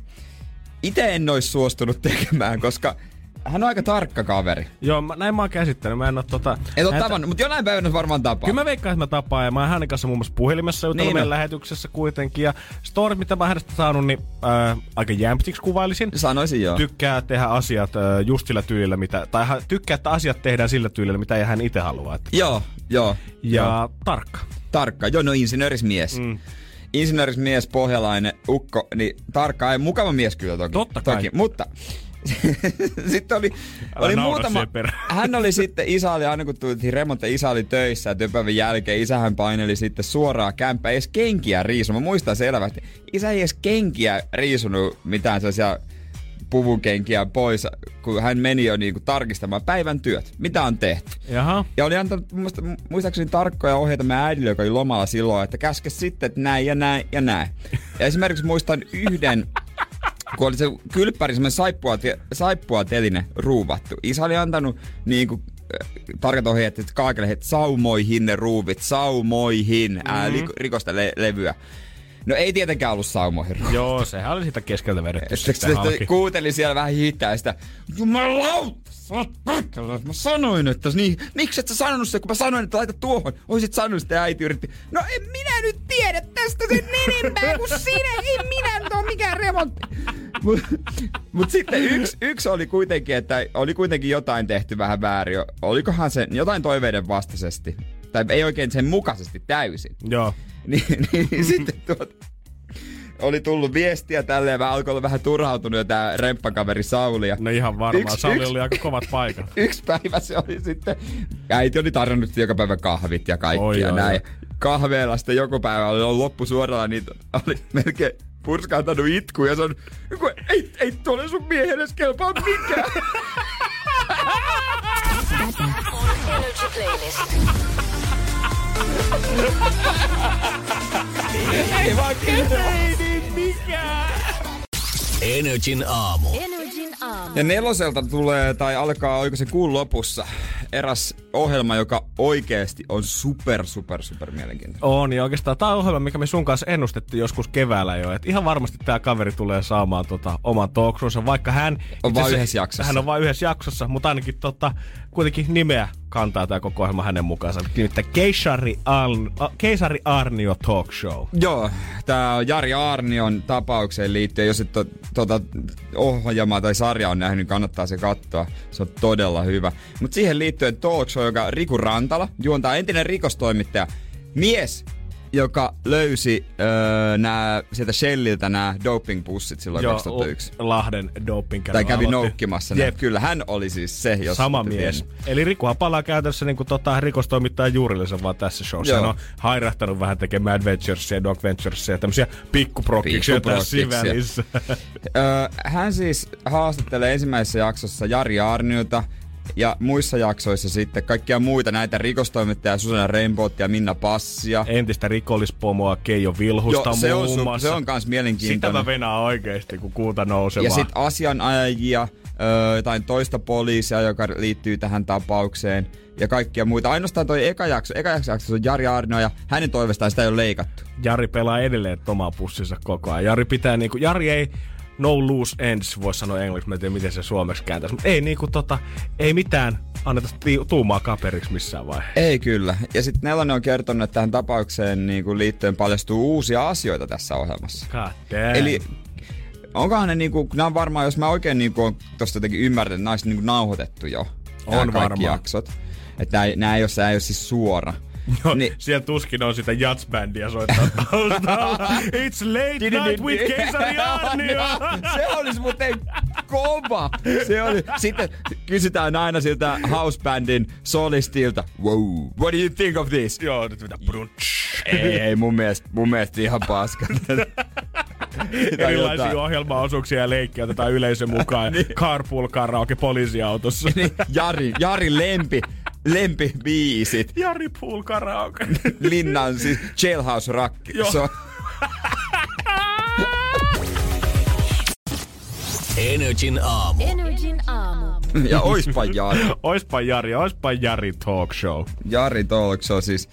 itse en olisi suostunut tekemään, koska hän on aika tarkka kaveri. Joo, mä, näin mä oon käsittänyt. Mä en oo tota... Et näitä- tavannut, mutta jonain päivänä varmaan tapaa. Kyllä mä veikkaan, että mä tapaan ja mä oon hänen kanssa muun muassa puhelimessa jutellut Niin meidän on. lähetyksessä kuitenkin. Ja story, mitä mä hänestä saanut, niin äh, aika jämptiksi kuvailisin. Sanoisin joo. Tykkää tehdä asiat äh, just sillä tyylillä, mitä, tai hän tykkää, että asiat tehdään sillä tyylillä, mitä ei hän itse halua. Että. Joo, joo. Ja joo. tarkka. Tarkka. Joo, no insinöörismies. Mm. Insinöörismies, pohjalainen, ukko, niin tarkka ja mukava mies kyllä toki. Totta kai. Toki, mutta sitten oli, Älä oli muutama, hän oli sitten, isä oli aina kun tultiin remontti, isä oli töissä ja työpäivän jälkeen isähän paineli sitten suoraan kämppä, ei edes kenkiä riisunut. Mä muistan selvästi, isä ei edes kenkiä riisunut mitään sellaisia puvukenkiä pois, kun hän meni jo niinku tarkistamaan päivän työt, mitä on tehty. Jaha. Ja oli antanut muista, muistaakseni tarkkoja ohjeita meidän äidille, joka oli lomalla silloin, että käske sitten, että näin ja näin ja näin. Ja esimerkiksi muistan yhden, kun oli se kylppäri, semmoinen saippua, saippua teline ruuvattu. Isä oli antanut niin kuin, tarkat ohjeet, että kaikille, että saumoihin ne ruuvit, saumoihin, mm-hmm. ää, rikosta le- levyä. No ei tietenkään ollut saumoihin ruuvit. Joo, sehän oli sitä keskeltä vedetty Sitten sitten halki. sitten kuuntelin siellä vähän hitää sitä. Jumalauta. Mä sanoin, että niin, miksi et sä sanonut sitä, kun mä sanoin, että laita tuohon. Oisit sanonut sitä äiti yritti. No en minä nyt tiedä tästä sen enempää kuin sinä. Ei minä nyt ole mikään remontti. Mut, mut sitten yksi, yksi oli kuitenkin, että oli kuitenkin jotain tehty vähän väärin. Olikohan se jotain toiveiden vastaisesti. Tai ei oikein sen mukaisesti täysin. Joo. niin, niin, niin sitten tuot, oli tullut viestiä tälleen, mä alkoi olla vähän turhautunut jo tää remppakaveri Sauli. Ja No ihan varmaan. Yksi- Sauli yksi- oli aika kovat paikat. yksi päivä se oli sitten, äiti oli tarjonnut joka päivä kahvit ja kaikki Oi, ja oi, näin. oi. Kahveella sitten joku päivä oli ollut loppusuoralla, niin oli melkein purskahtanut itku ja sanonut, "Kun ei, ei tuolle sun miehelle kelpaa mikään. Energy Playlist. Ei vaan Energin aamu. Energin aamu. Ja neloselta tulee, tai alkaa, oiko se kuun lopussa, eräs ohjelma, joka oikeesti on super, super, super mielenkiintoinen. On, ja oikeastaan tämä on ohjelma, mikä me sun kanssa ennustettiin joskus keväällä jo. Et ihan varmasti tämä kaveri tulee saamaan tota, oman talkshowsa, vaikka hän... On vain yhdessä jaksossa. Hän on vain yhdessä jaksossa, mutta ainakin tota, kuitenkin nimeä kantaa tämä koko ohjelma hänen mukaansa. Nimittäin Keisari, Al- A- Keisari Arnio Talk Show. Joo, tää on Jari Arnion tapaukseen liittyen. Jos et to, tota ohjelmaa tai sarjaa on nähnyt, niin kannattaa se katsoa. Se on todella hyvä. Mutta siihen liittyen talk show, joka Riku Rantala juontaa entinen rikostoimittaja. Mies, joka löysi öö, nää, sieltä Shelliltä nämä dopingpussit silloin 2001. L- Lahden doping Tai kävi noukkimassa ne. Kyllä, hän oli siis se, jos Sama mies. tiennyt. Eli Rikuhan palaa käytännössä niin kuin, tota, rikostoimittaja juurillisen vaan tässä showssa. Joo. Hän on hairahtanut vähän tekemään Adventuresia, Dog Venturesia ja tämmöisiä pikkuprokkiksia tässä välissä. Öö, hän siis haastattelee ensimmäisessä jaksossa Jari Arniota ja muissa jaksoissa sitten kaikkia muita näitä rikostoimittajia, Susanna Rainbowt ja Minna Passia. Entistä rikollispomoa Keijo Vilhusta Joo, se on, muun muassa. se on kans Sitä mielenkiintoinen. mä venään oikeesti, kun kuuta nousee Ja sitten asianajajia, öö, jotain toista poliisia, joka liittyy tähän tapaukseen. Ja kaikkia muita. Ainoastaan toi eka jakso, eka jakso on Jari Arnio ja hänen toivestaan sitä ei ole leikattu. Jari pelaa edelleen omaa pussinsa koko ajan. Jari pitää niinku, Jari ei no loose ends, voisi sanoa englanniksi, mä en tiedä miten se suomeksi kääntäisi, mutta ei niinku tota, ei mitään anneta tuumaa kaperiksi missään vaiheessa. Ei kyllä. Ja sitten Nelonen on kertonut, että tähän tapaukseen niin kuin liittyen paljastuu uusia asioita tässä ohjelmassa. God damn. Eli onkohan ne niinku, nämä on varmaan, jos mä oikein niinku on tosta jotenkin ymmärtänyt, että nämä olisi niinku nauhoitettu jo. nämä On kaikki varmaan. jaksot. Että nämä, nämä, ei ole, ei ole siis suora. Joo, Niin. Siellä tuskin on sitä jatsbändiä soittaa taustalla. It's late night with Keisari Arnio. Se olisi muuten kova. Se oli. Sitten kysytään aina siltä housebandin solistilta. Wow, what do you think of this? Joo, nyt mitä brunch. ei, ei, mun mielestä, mun mielestä ihan paska. Erilaisia jotain. ohjelmaosuuksia ja leikkejä otetaan yleisön mukaan. Carpool karaoke poliisiautossa. Niin, Jari, Jari lempi, lempibiisit. Jari Pool karaoke. Linnan siis Jailhouse Rock. Joo. Energin aamu. Energin aamu. ja oispa Jari. oispa Jari, oispa Jari talk show. Jari Talk Show siis.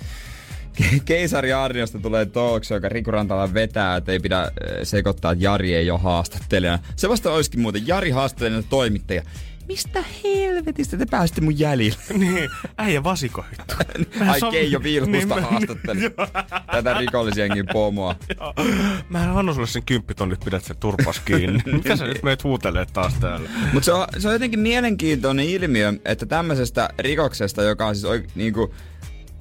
Ke- Keisari Arniosta tulee talk show, joka Riku Rantala vetää, että ei pidä äh, sekoittaa, että Jari ei ole haastattelijana. Se vasta olisikin muuten Jari haastattelijana toimittaja. Mistä helvetistä te pääsitte mun jäljille? Niin, äijä vasiko hittu. Ai so- Keijo Vilhusta Niin, haastatteli. Joo. Tätä rikollisienkin pomoa. Mä en anna sulle sen kymppiton, nyt pidät sen turpas kiinni. Mitä sä nyt meet huutelee taas täällä? Mutta se on, se on jotenkin mielenkiintoinen ilmiö, että tämmöisestä rikoksesta, joka on siis oik, niinku,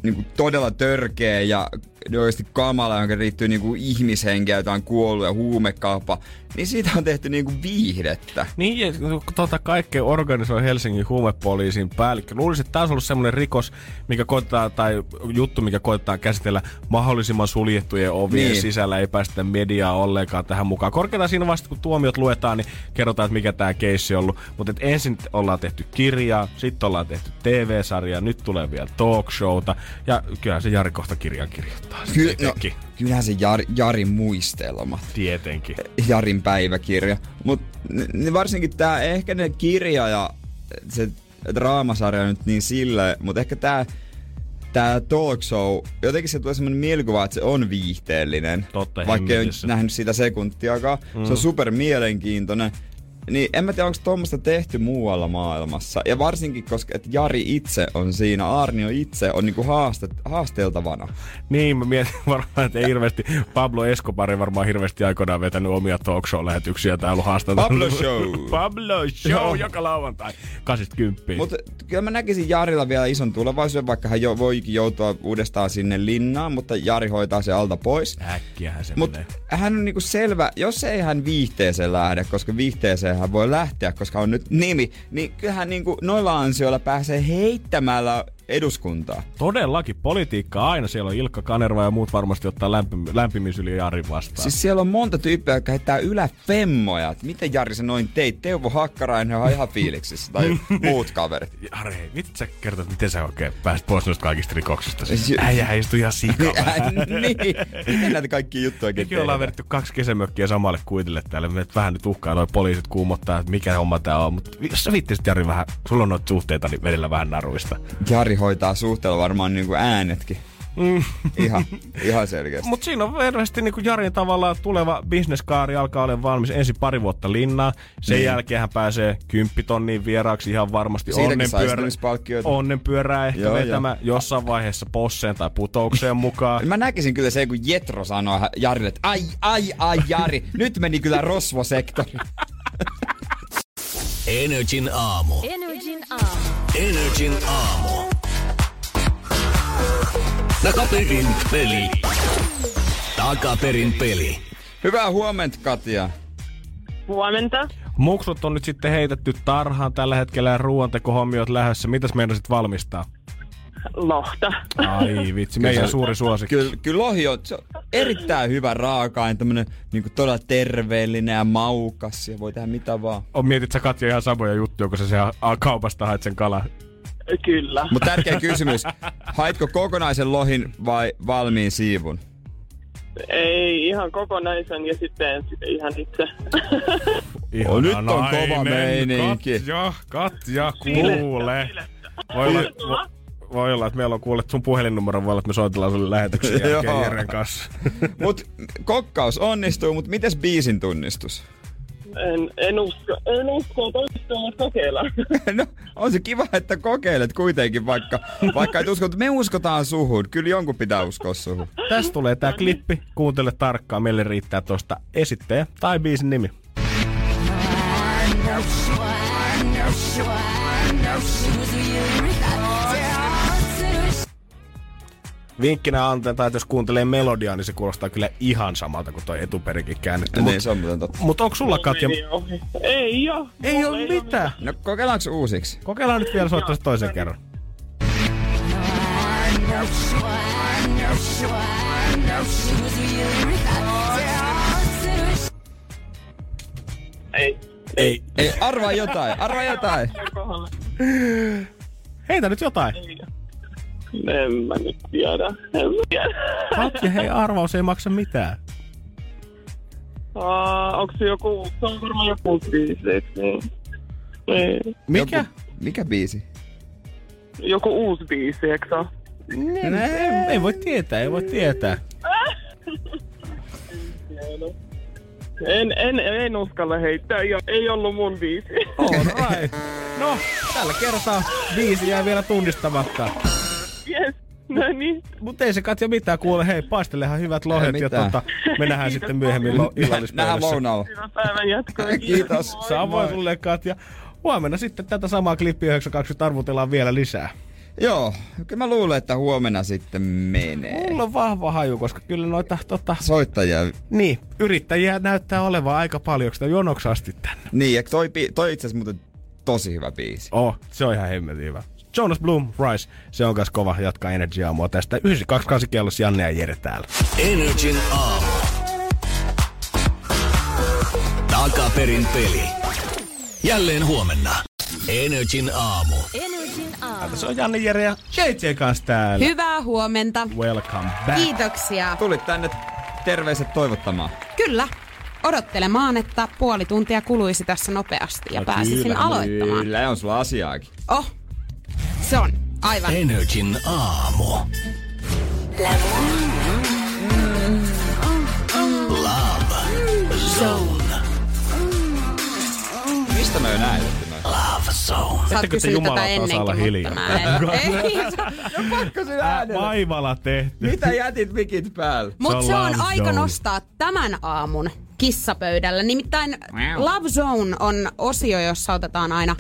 niinku todella törkeä ja oikeasti kamala, joka liittyy niinku ihmishenkeä, jota on kuollut ja huumekauppa, niin siitä on tehty niinku viihdettä. Niin, ja tota kaikkea organisoi Helsingin huumepoliisin päällikkö. Luulisin, että tämä olisi ollut semmoinen rikos, mikä koittaa, tai juttu, mikä koittaa käsitellä mahdollisimman suljettujen ovien niin. sisällä, ei päästä mediaa ollenkaan tähän mukaan. Korkeintaan siinä vasta, kun tuomiot luetaan, niin kerrotaan, että mikä tämä keissi on ollut. Mutta ensin ollaan tehty kirjaa, sitten ollaan tehty TV-sarjaa, nyt tulee vielä talk showta, ja kyllä se Jari kohta kirjan kirjoittaa. Ky- Se no, kyllähän se Jari, Jarin muistelmat. Tietenkin. Jarin päiväkirja. Mutta varsinkin tämä ehkä ne kirja ja se draamasarja nyt niin sillä, mutta ehkä tämä tää talk show, jotenkin se tulee semmoinen mielikuva, että se on viihteellinen. Totta Vaikka ei ole nähnyt sitä sekuntiakaan. Mm. Se on super mielenkiintoinen. Niin en mä tiedä, onko tuommoista tehty muualla maailmassa. Ja varsinkin, koska et Jari itse on siinä, Arnio itse on niinku haastet, haasteltavana. Niin, mä mietin varmaan, että ei hirveästi, Pablo Escobar varmaan hirveästi aikoinaan vetänyt omia talk show-lähetyksiä täällä haastattelussa. Pablo Show. Pablo Show, Joo. joka lauantai. 80. Mutta kyllä mä näkisin Jarilla vielä ison tulevaisuuden, vaikka hän jo, voikin joutua uudestaan sinne linnaan, mutta Jari hoitaa se alta pois. Äkkiähän se Mutta menee. hän on niinku selvä, jos ei hän viihteeseen lähde, koska viihteeseen hän voi lähteä, koska on nyt nimi, niin kyllähän niinku noilla ansioilla pääsee heittämällä eduskuntaa. Todellakin politiikka aina. Siellä on Ilkka Kanerva ja muut varmasti ottaa lämpim- lämpimisyli Jari vastaan. Siis siellä on monta tyyppiä, jotka heittää yläfemmoja. Et miten Jari sä noin teit? Teuvo Hakkarainen on ihan fiiliksissä. Tai muut kaverit. Jari, mitä sä kertot, miten sä oikein pääsit pois noista kaikista rikoksista? Siis- äijä istui ihan sikana. niin, miten näitä kaikkia juttuja oikein Mekin ollaan vedetty kaksi kesämökkiä samalle kuitille täällä. Me vähän nyt uhkaa noin poliisit kuumottaa, että mikä homma tää on. Mutta jos sä viittisit Jari vähän, sulla on noita suhteita, niin vedellä vähän naruista. Jari hoitaa suhteella varmaan niinku äänetkin. Mm. Ihan, ihan selkeästi. Mutta siinä on verrasti niin Jarin tavallaan tuleva bisneskaari alkaa olla valmis ensin pari vuotta linnaa. Sen Niin. jälkeen hän pääsee kymppitonniin vieraaksi ihan varmasti. Onnenpyörä, onnenpyörää ehkä Joo, joo. vetämään jossain vaiheessa posseen tai putoukseen mukaan. Mä näkisin kyllä se, kun Jetro sanoo Jarille, että ai, ai, ai, Jari, nyt meni kyllä rosvosektori. Energin aamu. Energin aamu. Energin aamu. Takaperin peli. Takaperin peli. Hyvää huomenta, Katja. Huomenta. Muksut on nyt sitten heitetty tarhaan tällä hetkellä ja ruoantekohommiot lähdössä. Mitäs meinasit valmistaa? Lohta. Ai vitsi, meidän suuri suosikki. Kyllä, kyllä lohi on, se on erittäin hyvä raaka-aine, tämmönen niin todella terveellinen ja maukas ja voi tehdä mitä vaan. On mietit sä Katja ihan samoja juttuja, kun sä siellä kaupasta haet sen kalan. Kyllä. Mutta tärkeä kysymys, haitko kokonaisen lohin vai valmiin siivun? Ei ihan kokonaisen ja sitten, sitten ihan itse. Ihana Oh, nyt on nainen. kova meininki. Katja, Katja, kuule. Voi olla, vo, voi olla, että meillä on kuullut sun puhelinnumero, voi olla, että me soitellaan sulle lähetyksen jälkeen. Jeren kanssa. Mut kokkaus onnistuu, mutta mites biisin tunnistus? En, en usko, en usko, toista kokeillaan. No, on se kiva, että kokeilet kuitenkin, vaikka, vaikka et usko, mutta me uskotaan suhun. Kyllä jonkun pitää uskoa suhun. Tästä tulee tää klippi, kuuntele tarkkaan, meille riittää tosta esittäjä tai biisin nimi. Vinkkinä antetaan, että jos kuuntelee melodiaa, niin se kuulostaa kyllä ihan samalta kuin toi etuperikin käännetty. Niin, Mutta se on muuten totta. mut onko sulla Katja? Ei oo. Ei Mulla ole mitään. No kokeillaanko uusiksi? Kokeillaan nyt vielä soittaa se toisen kerran. Ei. Ei. Ei, arvaa jotain, arvaa jotain. Heitä nyt jotain. En mä nyt tiedä. En mä tiedä. Katja, hei, arvaus ei maksa mitään. Uh, onko se joku, se on varmaan joku biisi, eikö niin? Ei. Mikä? Joku, mikä biisi? Joku uusi biisi, eikö se ole? Ei, ei voi tietää, ei voi tietää. En, en, en uskalla heittää, ei, ei ollut mun biisi. Alright. No, tällä kertaa viisi jää vielä tunnistamatta. Yes, no niin. Mutta ei se Katja mitään kuule. Hei, paistelehan hyvät lohet ja tota, me nähdään sitten myöhemmin lo- Nähdään illallispöydässä. lounaalla. Hyvää päivän jatkoa. Kiitos. Samoin sulle Katja. Huomenna sitten tätä samaa klippiä 920 arvutellaan vielä lisää. Joo, kyllä mä luulen, että huomenna sitten menee. Mulla on vahva haju, koska kyllä noita tota, Soittajia. niin, yrittäjiä näyttää olevan aika paljon, sitä jonoksi asti tänne? Niin, ja toi, toi itse asiassa muuten tosi hyvä biisi. Oh, se on ihan hemmetin hyvä. Jonas Bloom, Rise, se on kas kova jatkaa Energy Aamua tästä. 92 kellossa Janne ja Jere täällä. Energin aamu. Takaperin peli. Jälleen huomenna. Energin aamu. Energin aamu. Se on Janne, Jere ja JJ kanssa täällä. Hyvää huomenta. Welcome back. Kiitoksia. Tulit tänne terveiset toivottamaan. Kyllä. Odottelemaan, että puoli tuntia kuluisi tässä nopeasti ja No pääsisin kyllä, aloittamaan. Kyllä, on sulla asiaakin. Oh, se on aivan. Energin aamu. Love Zone. Mistä me jo noin? Love Zone. Sä oot Ettekö te kysynyt Jumalauta tätä osaa olla ennenkin, mutta hiljaa? mä en. Ei, Pakko sinä äänellä. Vaivalla tehty. Mitä jätit mikit päällä? Mutta on se on Love aika Zone. nostaa tämän aamun kissapöydällä. Nimittäin Love Zone on osio, jossa otetaan aina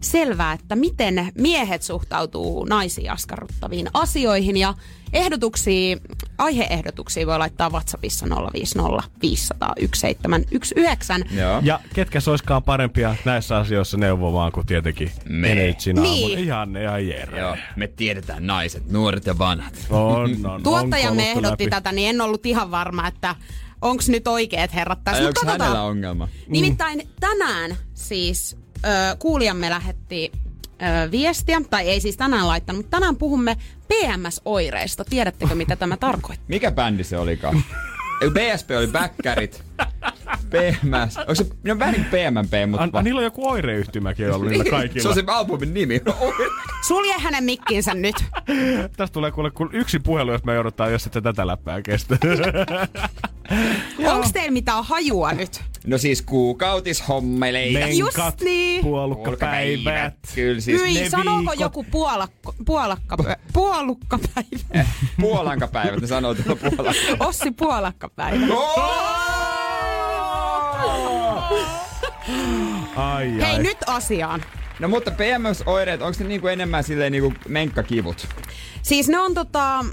selvää, että miten miehet suhtautuu naisiin askarruttaviin asioihin ja ehdotuksia, aiheehdotuksia voi laittaa WhatsAppissa 050 500 1719. Joo. Ja ketkä soiskaan parempia näissä asioissa neuvomaan kuin tietenkin Me. Energin aamu. Niin. Ihan ne ja Jere. Joo, me tiedetään naiset, nuoret ja vanhat. On, on, Tuottajamme ehdotti läpi. tätä, niin en ollut ihan varma, että onks nyt oikeet herrat tässä. Ai Mut onks hänellä ongelma? Nimittäin tänään siis ö, kuulijamme lähetti ö, viestiä, tai ei siis tänään laittanut, mutta tänään puhumme PMS-oireista. Tiedättekö, mitä tämä tarkoittaa? Mikä bändi se olikaan? BSP oli bäkkärit. PMS. Onko se, ne on vähän PMP, mutta... An, an, niillä on joku oireyhtymäkin ollut niillä kaikilla. se on se albumin nimi. Sulje hänen mikkinsä nyt. Tästä tulee kuule kun yksi puhelu, jos me joudutaan, jos ette tätä läppää kestä. Onko teillä mitään hajua nyt? No siis kuukautishommeleihin. Menkat, Just niin. puolukkapäivät. Kyllä siis Hyi, ne sanooko viikot. joku puolakko, puolakka, puolukkapäivä? puolankapäivät, ne sanoo tuolla puolanka. Ossi puolakkapäivä. Ai, ai. Hei, nyt asiaan. No mutta PMS-oireet, onko ne niinku enemmän silleen niinku menkkakivut? Siis ne on tota,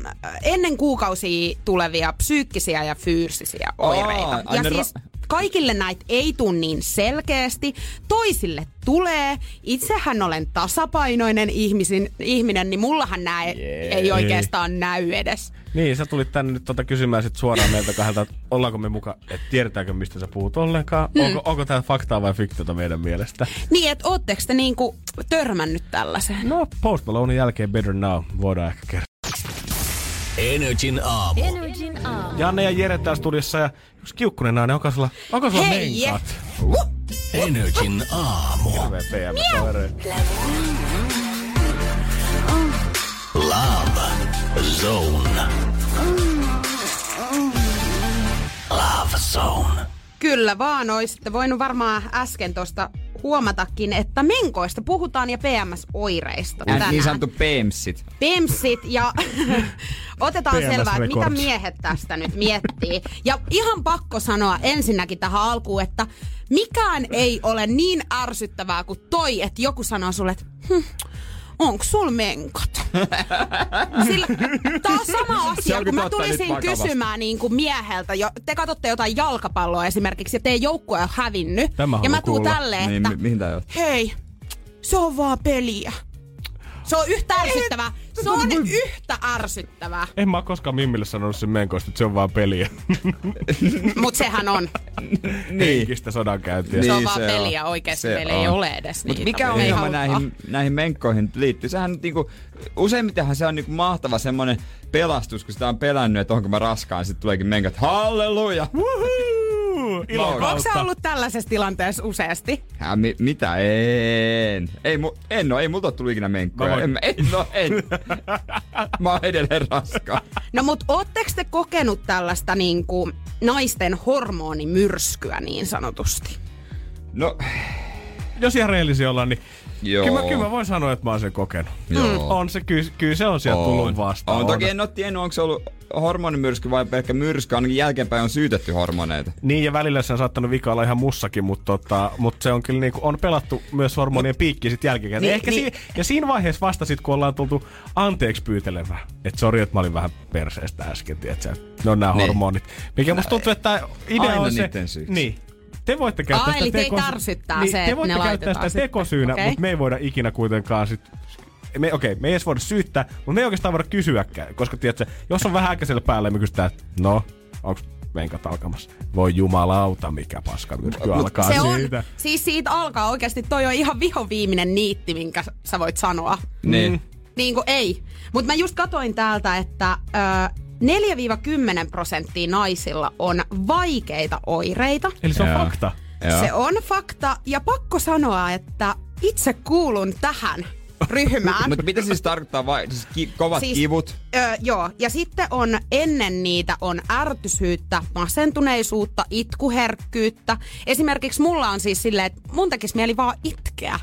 ennen kuukausia tulevia psyykkisiä ja fyysisiä oireita. ai ja ra- siis kaikille näitä ei tule niin selkeästi. Toisille tulee. Itsehän olen tasapainoinen ihmisin, ihminen, niin mullahan nämä Jee. ei oikeastaan näy edes. Niin, sä tulit tänne nyt tota kysymään sit suoraan meiltä kahdelta, että ollaanko me mukaan, että tiedetäänkö mistä sä puhut ollenkaan. Hmm. Onko, onko tää faktaa vai fiktiota meidän mielestä? Niin, että ootteko te niinku törmännyt tällaiseen? No, Post Malonein jälkeen Better Now voidaan ehkä kertoa. Energin aamu. Energin aamu. Janne ja Jere täällä studiossa ja yksi kiukkunen nainen, onko sulla, onko sulla Hei! menkat? Energin aamu. Hirveä. Love Zone. Love Zone. Kyllä vaan, olisitte voinut varmaan äsken tuosta huomatakin, että menkoista puhutaan ja PMS-oireista Nämä tänään. niin sanottu PEMSit. Pemsit ja otetaan PMS selvää, että mitä miehet tästä nyt miettii. Ja ihan pakko sanoa ensinnäkin tähän alkuun, että mikään ei ole niin ärsyttävää kuin toi, että joku sanoo sulle, että hm, onko sul menkat? Sillä, tää on sama asia, kun mä tulisin kysymään niin kuin mieheltä, jo, te katsotte jotain jalkapalloa esimerkiksi ja teidän joukkue on hävinnyt. Tämä ja mä tuun tälleen, Niin, että mi- mihin hei, se on vaan peliä. Se on yhtä ärsyttävää. Se on yhtä ärsyttävää. En mä koskaan Mimmille sanonut sen menkoista, että se on vaan peliä. Mut sehän on. Henkistä sodankäyntiä. Se on Niin, vaan se peliä on. oikeesti. Se Meillä ei on. ole edes Mutta niitä. mikä ei ongelma haluta. näihin, näihin menkkoihin liittyy? Sehän on niinku, useimmitenhan se on niinku mahtava semmonen pelastus, kun sitä on pelännyt, että onko mä raskaan, sitten tuleekin menkat, halleluja! Woohoo! Ilon Onko sä ollut tällaisessa tilanteessa useasti? Hä, mi- mitä? En. Ei, mu- en oo, ei multa ole tullut ikinä menkkoja. Mä voin- En, mä- en, no, en. mä oon edelleen raskaan. No mut ootteko te kokenut tällaista niinku naisten hormonimyrskyä niin sanotusti? No, Jos ihan rehellisiä ollaan, niin joo. kyllä mä, kyllä mä voin sanoa, että mä oon sen kokenut. Joo. On se, kyllä, kyllä se on sieltä tullut vastaan. On. Toki en oo tiennyt, onko se ollut hormonimyrsky vai pelkkä myrsky. Ainakin jälkeenpäin on syytetty hormoneita. Niin, ja välillä se on saattanut vika olla ihan mussakin, mutta, tota, mutta se on kyllä niinku, on pelattu myös hormonien piikki sit jälkikäteen. Niin, Ehkä niin. Si- ja siinä vaiheessa vasta sit, kun ollaan tultu anteeksi pyytelevää. Että sori, että mä olin vähän perseestä äsken, tiedätkö? Ne on nämä Niin. hormonit. Mikä musta tuntuu, että idea Aina on se... Niin. Te voitte käyttää Aa, sitä eli ärsyttää niin, se, te että voitte käyttää sitä tekosyynä, Okei. mutta me ei voida ikinä kuitenkaan sit me, okei, okay, me ei edes voida syyttää, mutta me ei oikeastaan voida kysyäkään. Koska tiedätkö, jos on vähän äkäisellä päällä, me kysytään, että no, onko menkat alkamassa? Voi jumalauta, mikä paska myrsky alkaa se on, siitä. siis siitä alkaa oikeasti, toi on ihan vihoviimeinen niitti, minkä sä voit sanoa. Niin. Niin kuin ei. Mutta mä just katoin täältä, että ö, 4-10 prosenttia naisilla on vaikeita oireita. Eli se on Joo. fakta. Joo. Se on fakta ja pakko sanoa, että itse kuulun tähän ryhmään. Mutta mitä siis tarkoittaa vai, siis ki- kovat Siis- kivut? Ö, joo, ja sitten on ennen niitä on ärtysyyttä, masentuneisuutta, itkuherkkyyttä. Esimerkiksi mulla on siis silleen, että mun tekisi mieli vaan itkeä.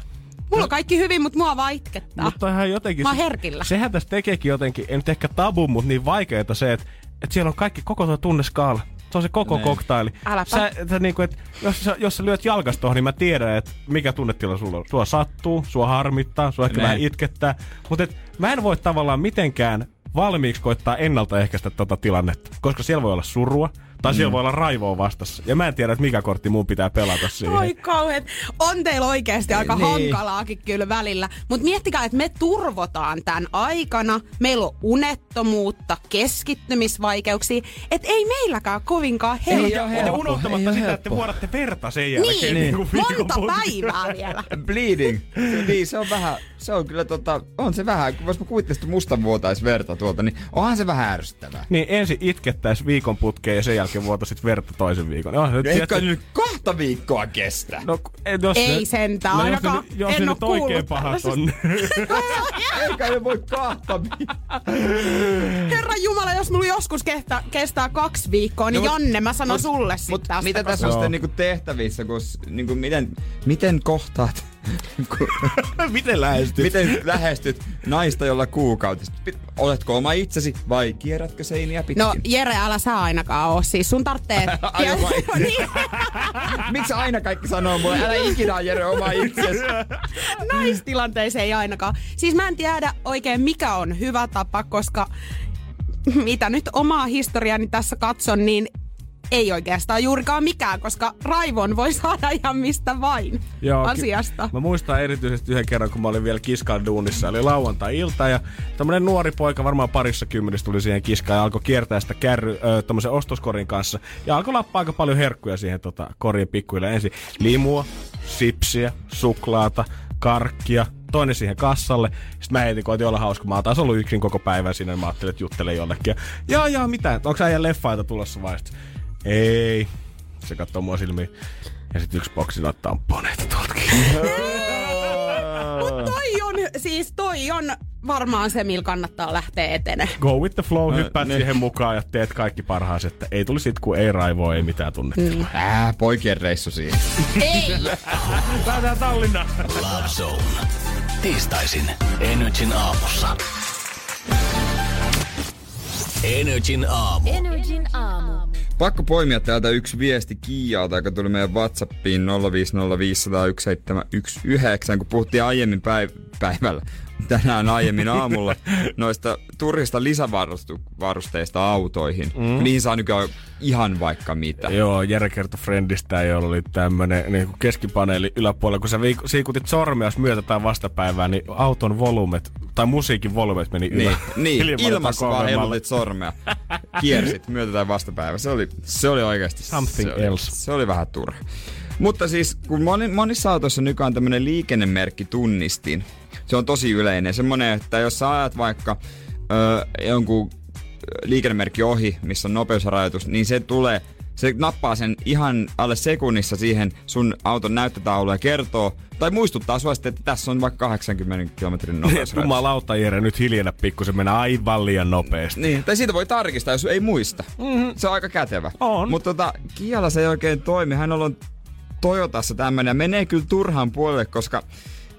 Mulla on kaikki hyvin, mutta mua vaan itkettää. Mutta ihan jotenkin... Mä oon herkillä. Sehän tässä tekeekin jotenkin, ei nyt ehkä tabu, mutta niin vaikeeta se, että, että siellä on kaikki koko tuo tunneskaala. Se on se koko Niin. koktaili. Äläpä. Sä, sä, niinku, et, jos, sä, jos sä lyöt jalkas tohon, niin mä tiedän, että mikä tunnetila sulla on. Sua sattuu, sua harmittaa, sua ehkä Niin. vähän itkettää. Mutta mä en voi tavallaan mitenkään valmiiksi koittaa ennaltaehkäistä tota tilannetta. Koska siellä voi olla surua, tai Mm. siellä voi olla raivoa vastassa. Ja mä en tiedä, että mikä kortti mun pitää pelata siihen. Oi kauheet. On teillä oikeasti aika Niin. hankalaakin kyllä välillä. Mutta miettikää, että me turvotaan tämän aikana. Meillä on unettomuutta, keskittymisvaikeuksia. Että ei meilläkään kovinkaan Ei helppo. oo Ja helppo, unohtamatta ei sitä, että te helppo. vuodatte verta sen jälkeen. Niin, kuin viikon monta päivää vielä. Bleeding. niin, se on vähän, se on kyllä tota, on se vähän, kun jos mä kuvittelisin, että musta vuotais verta tuolta, niin onhan se vähän ärsyttävää. Niin ensin itkettäis viikon putkeen ja sen jälkeen vuotosit verta toisen viikon. No, nyt tietysti- nyt kahta viikkoa kestä. No, ei, jos Ei ne- sentään, no, ainakaan Jos, ne, jos en ne oo nyt oikein pahat on. Eikä ne voi kahta viikkoa. Herra Jumala, jos mulla joskus kestää, kestää kaksi viikkoa, niin No, Janne, mä sanon mut- sulle sit Mut tästä. mitä tässä on sitten niinku tehtävissä, kun niinku miten, miten kohtaat, Miten lähestyt? miten lähestyt naista, jolla kuukautista? Oletko oma itsesi vai kierrätkö seiniä pitkin? No Jere, älä sä ainakaan oo. Siis sun tarvitsee... Itsesi. niin, Miksi aina kaikki sanoo mulle, älä ikinä Jere oma itsesi? naistilanteeseen ei ainakaan. Siis mä en tiedä oikein mikä on hyvä tapa, koska mitä nyt omaa historiani tässä katson, niin ei oikeastaan juurikaan mikään, koska raivon voi saada ihan mistä vain Joo, asiasta. Mä muistan erityisesti yhden kerran, kun mä olin vielä kiskan duunissa. Oli lauantai-ilta ja tämmönen nuori poika, varmaan parissa kymmenessä tuli siihen kiskaan ja alkoi kiertää sitä kärry, ö, tommosen ostoskorin kanssa. Ja alkoi lappaa aika paljon herkkuja siihen tota, korin pikkuille ensin. Limua, sipsiä, suklaata, karkkia, toinen siihen kassalle. Sitten mä heitin, koitin olla hauska. Mä oon taas ollut yksin koko päivän siinä. Mä ajattelin, että juttelen jollekin. Ja, joo, mitä? Onko äijän leffaita tulossa vai? Sitten, Ei. Se katsoo mua silmiin. Ja sitten yksi boksi noita tamponeita tuoltakin. Mut toi on, siis toi on varmaan se, millä kannattaa lähteä etene. Go with the flow, hyppäät ne- siihen mukaan ja teet kaikki parhaasi, että ei tulisi sit, kun ei raivoa, ei mitään tunnetta. Ää, poikien reissu siihen. Ei! Päätään Tallinnaan. Love Zone. Tiistaisin Energin aamussa. Energin aamu. Energin aamu. Pakko poimia täältä yksi viesti Kiialta, joka tuli meidän Whatsappiin 050501719, kun puhuttiin aiemmin päiv- päivällä, tänään aiemmin aamulla, noista turhista lisävarusteista autoihin. Mm. Niihin saa nykyään ihan vaikka mitä. Joo, Jere kertoi Friendistä, jolla oli tämmönen niin keskipaneeli yläpuolella. Kun sä viik- siikutit sormea myötä tai vastapäivää, niin auton volumet, tai musiikin volumet meni Niin, ylä. niin Ilman ilmassa vaan heilutit sormea. Kiersit myötä tai vastapäivä. Se oli, se oli oikeasti Something se oli, else. Se oli vähän turha. Mutta siis, kun moni, monissa autoissa nykyään on tämmönen liikennemerkki tunnistin. Se on tosi yleinen. Semmonen, että jos sä ajat vaikka ö, jonkun liikennemerkki ohi, missä on nopeusrajoitus, niin se tulee, se nappaa sen ihan alle sekunnissa siihen sun auton näyttötauluun ja kertoo, tai muistuttaa sua sitten, että tässä on vaikka 80 kilometrin nopeusrajoitus. Jumalauta Jere, nyt hiljennä pikkusen, mennä aivan liian nopeasti. Niin, tai siitä voi tarkistaa, jos ei muista. Mm-hmm. Se on aika kätevä. On. Mutta tota, Kialla se ei oikein toimi. Hän on Toyotassa tämmöinen ja menee kyllä turhan puolelle, koska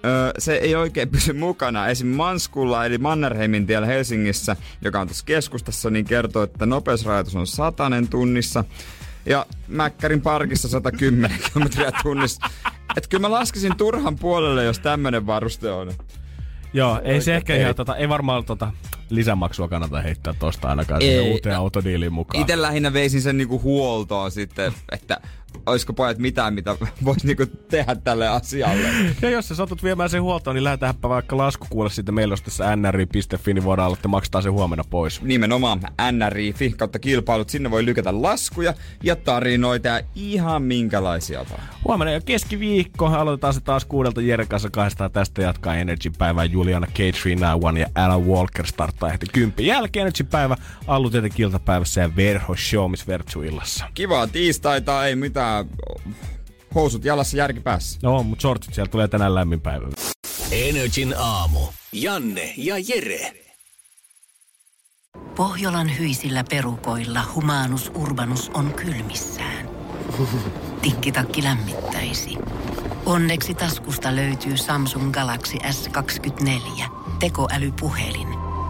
ö, se ei oikein pysy mukana. Esim. Manskulla eli Mannerheimin tiellä Helsingissä, joka on tuossa keskustassa, niin kertoo, että nopeusrajoitus on satanen tunnissa. Ja Mäkkärin parkissa 110 kilometriä tunnissa. Että kyllä mä laskisin turhan puolelle, jos tämmönen varuste on. Joo, ei se ehkä ei. ihan tota, ei varmaan tota lisämaksua kannata heittää tosta ainakaan Ei. siihen uuteen autodiiliin mukaan. Itse lähinnä veisin sen niinku huoltoon sitten, että olisiko pojat mitään, mitä voisi niinku tehdä tälle asialle. Ja jos sä satut viemään sen huoltoon, niin lähetäänpä vaikka lasku kuule sitten meillä olisi tässä nri.fi, niin voidaan olla, että maksaa se huomenna pois. Nimenomaan NRI.fi kautta kilpailut. Sinne voi lykätä laskuja ja tarinoita ja ihan minkälaisia vaan. Huomenna jo keskiviikko. Aloitetaan se taas kuudelta Jeren kanssa kahdestaan. Tästä jatkaa Energy päivää Juliana K391 ja Alan Walker starttaa heti kympin jälkeen Energy päivä. Allu tietenkin iltapäivässä ja Verho Show Miss Vertsu-illassa. Kivaa tiistaita, ei mitään. Housut jalassa, järki päässä. No, mutta shortsit siellä tulee tänään lämmin päivä. Energin aamu. Janne ja Jere. Pohjolan hyisillä perukoilla humanus urbanus on kylmissään. Tikkitakki lämmittäisi. Onneksi taskusta löytyy Samsung Galaxy S24. Tekoälypuhelin.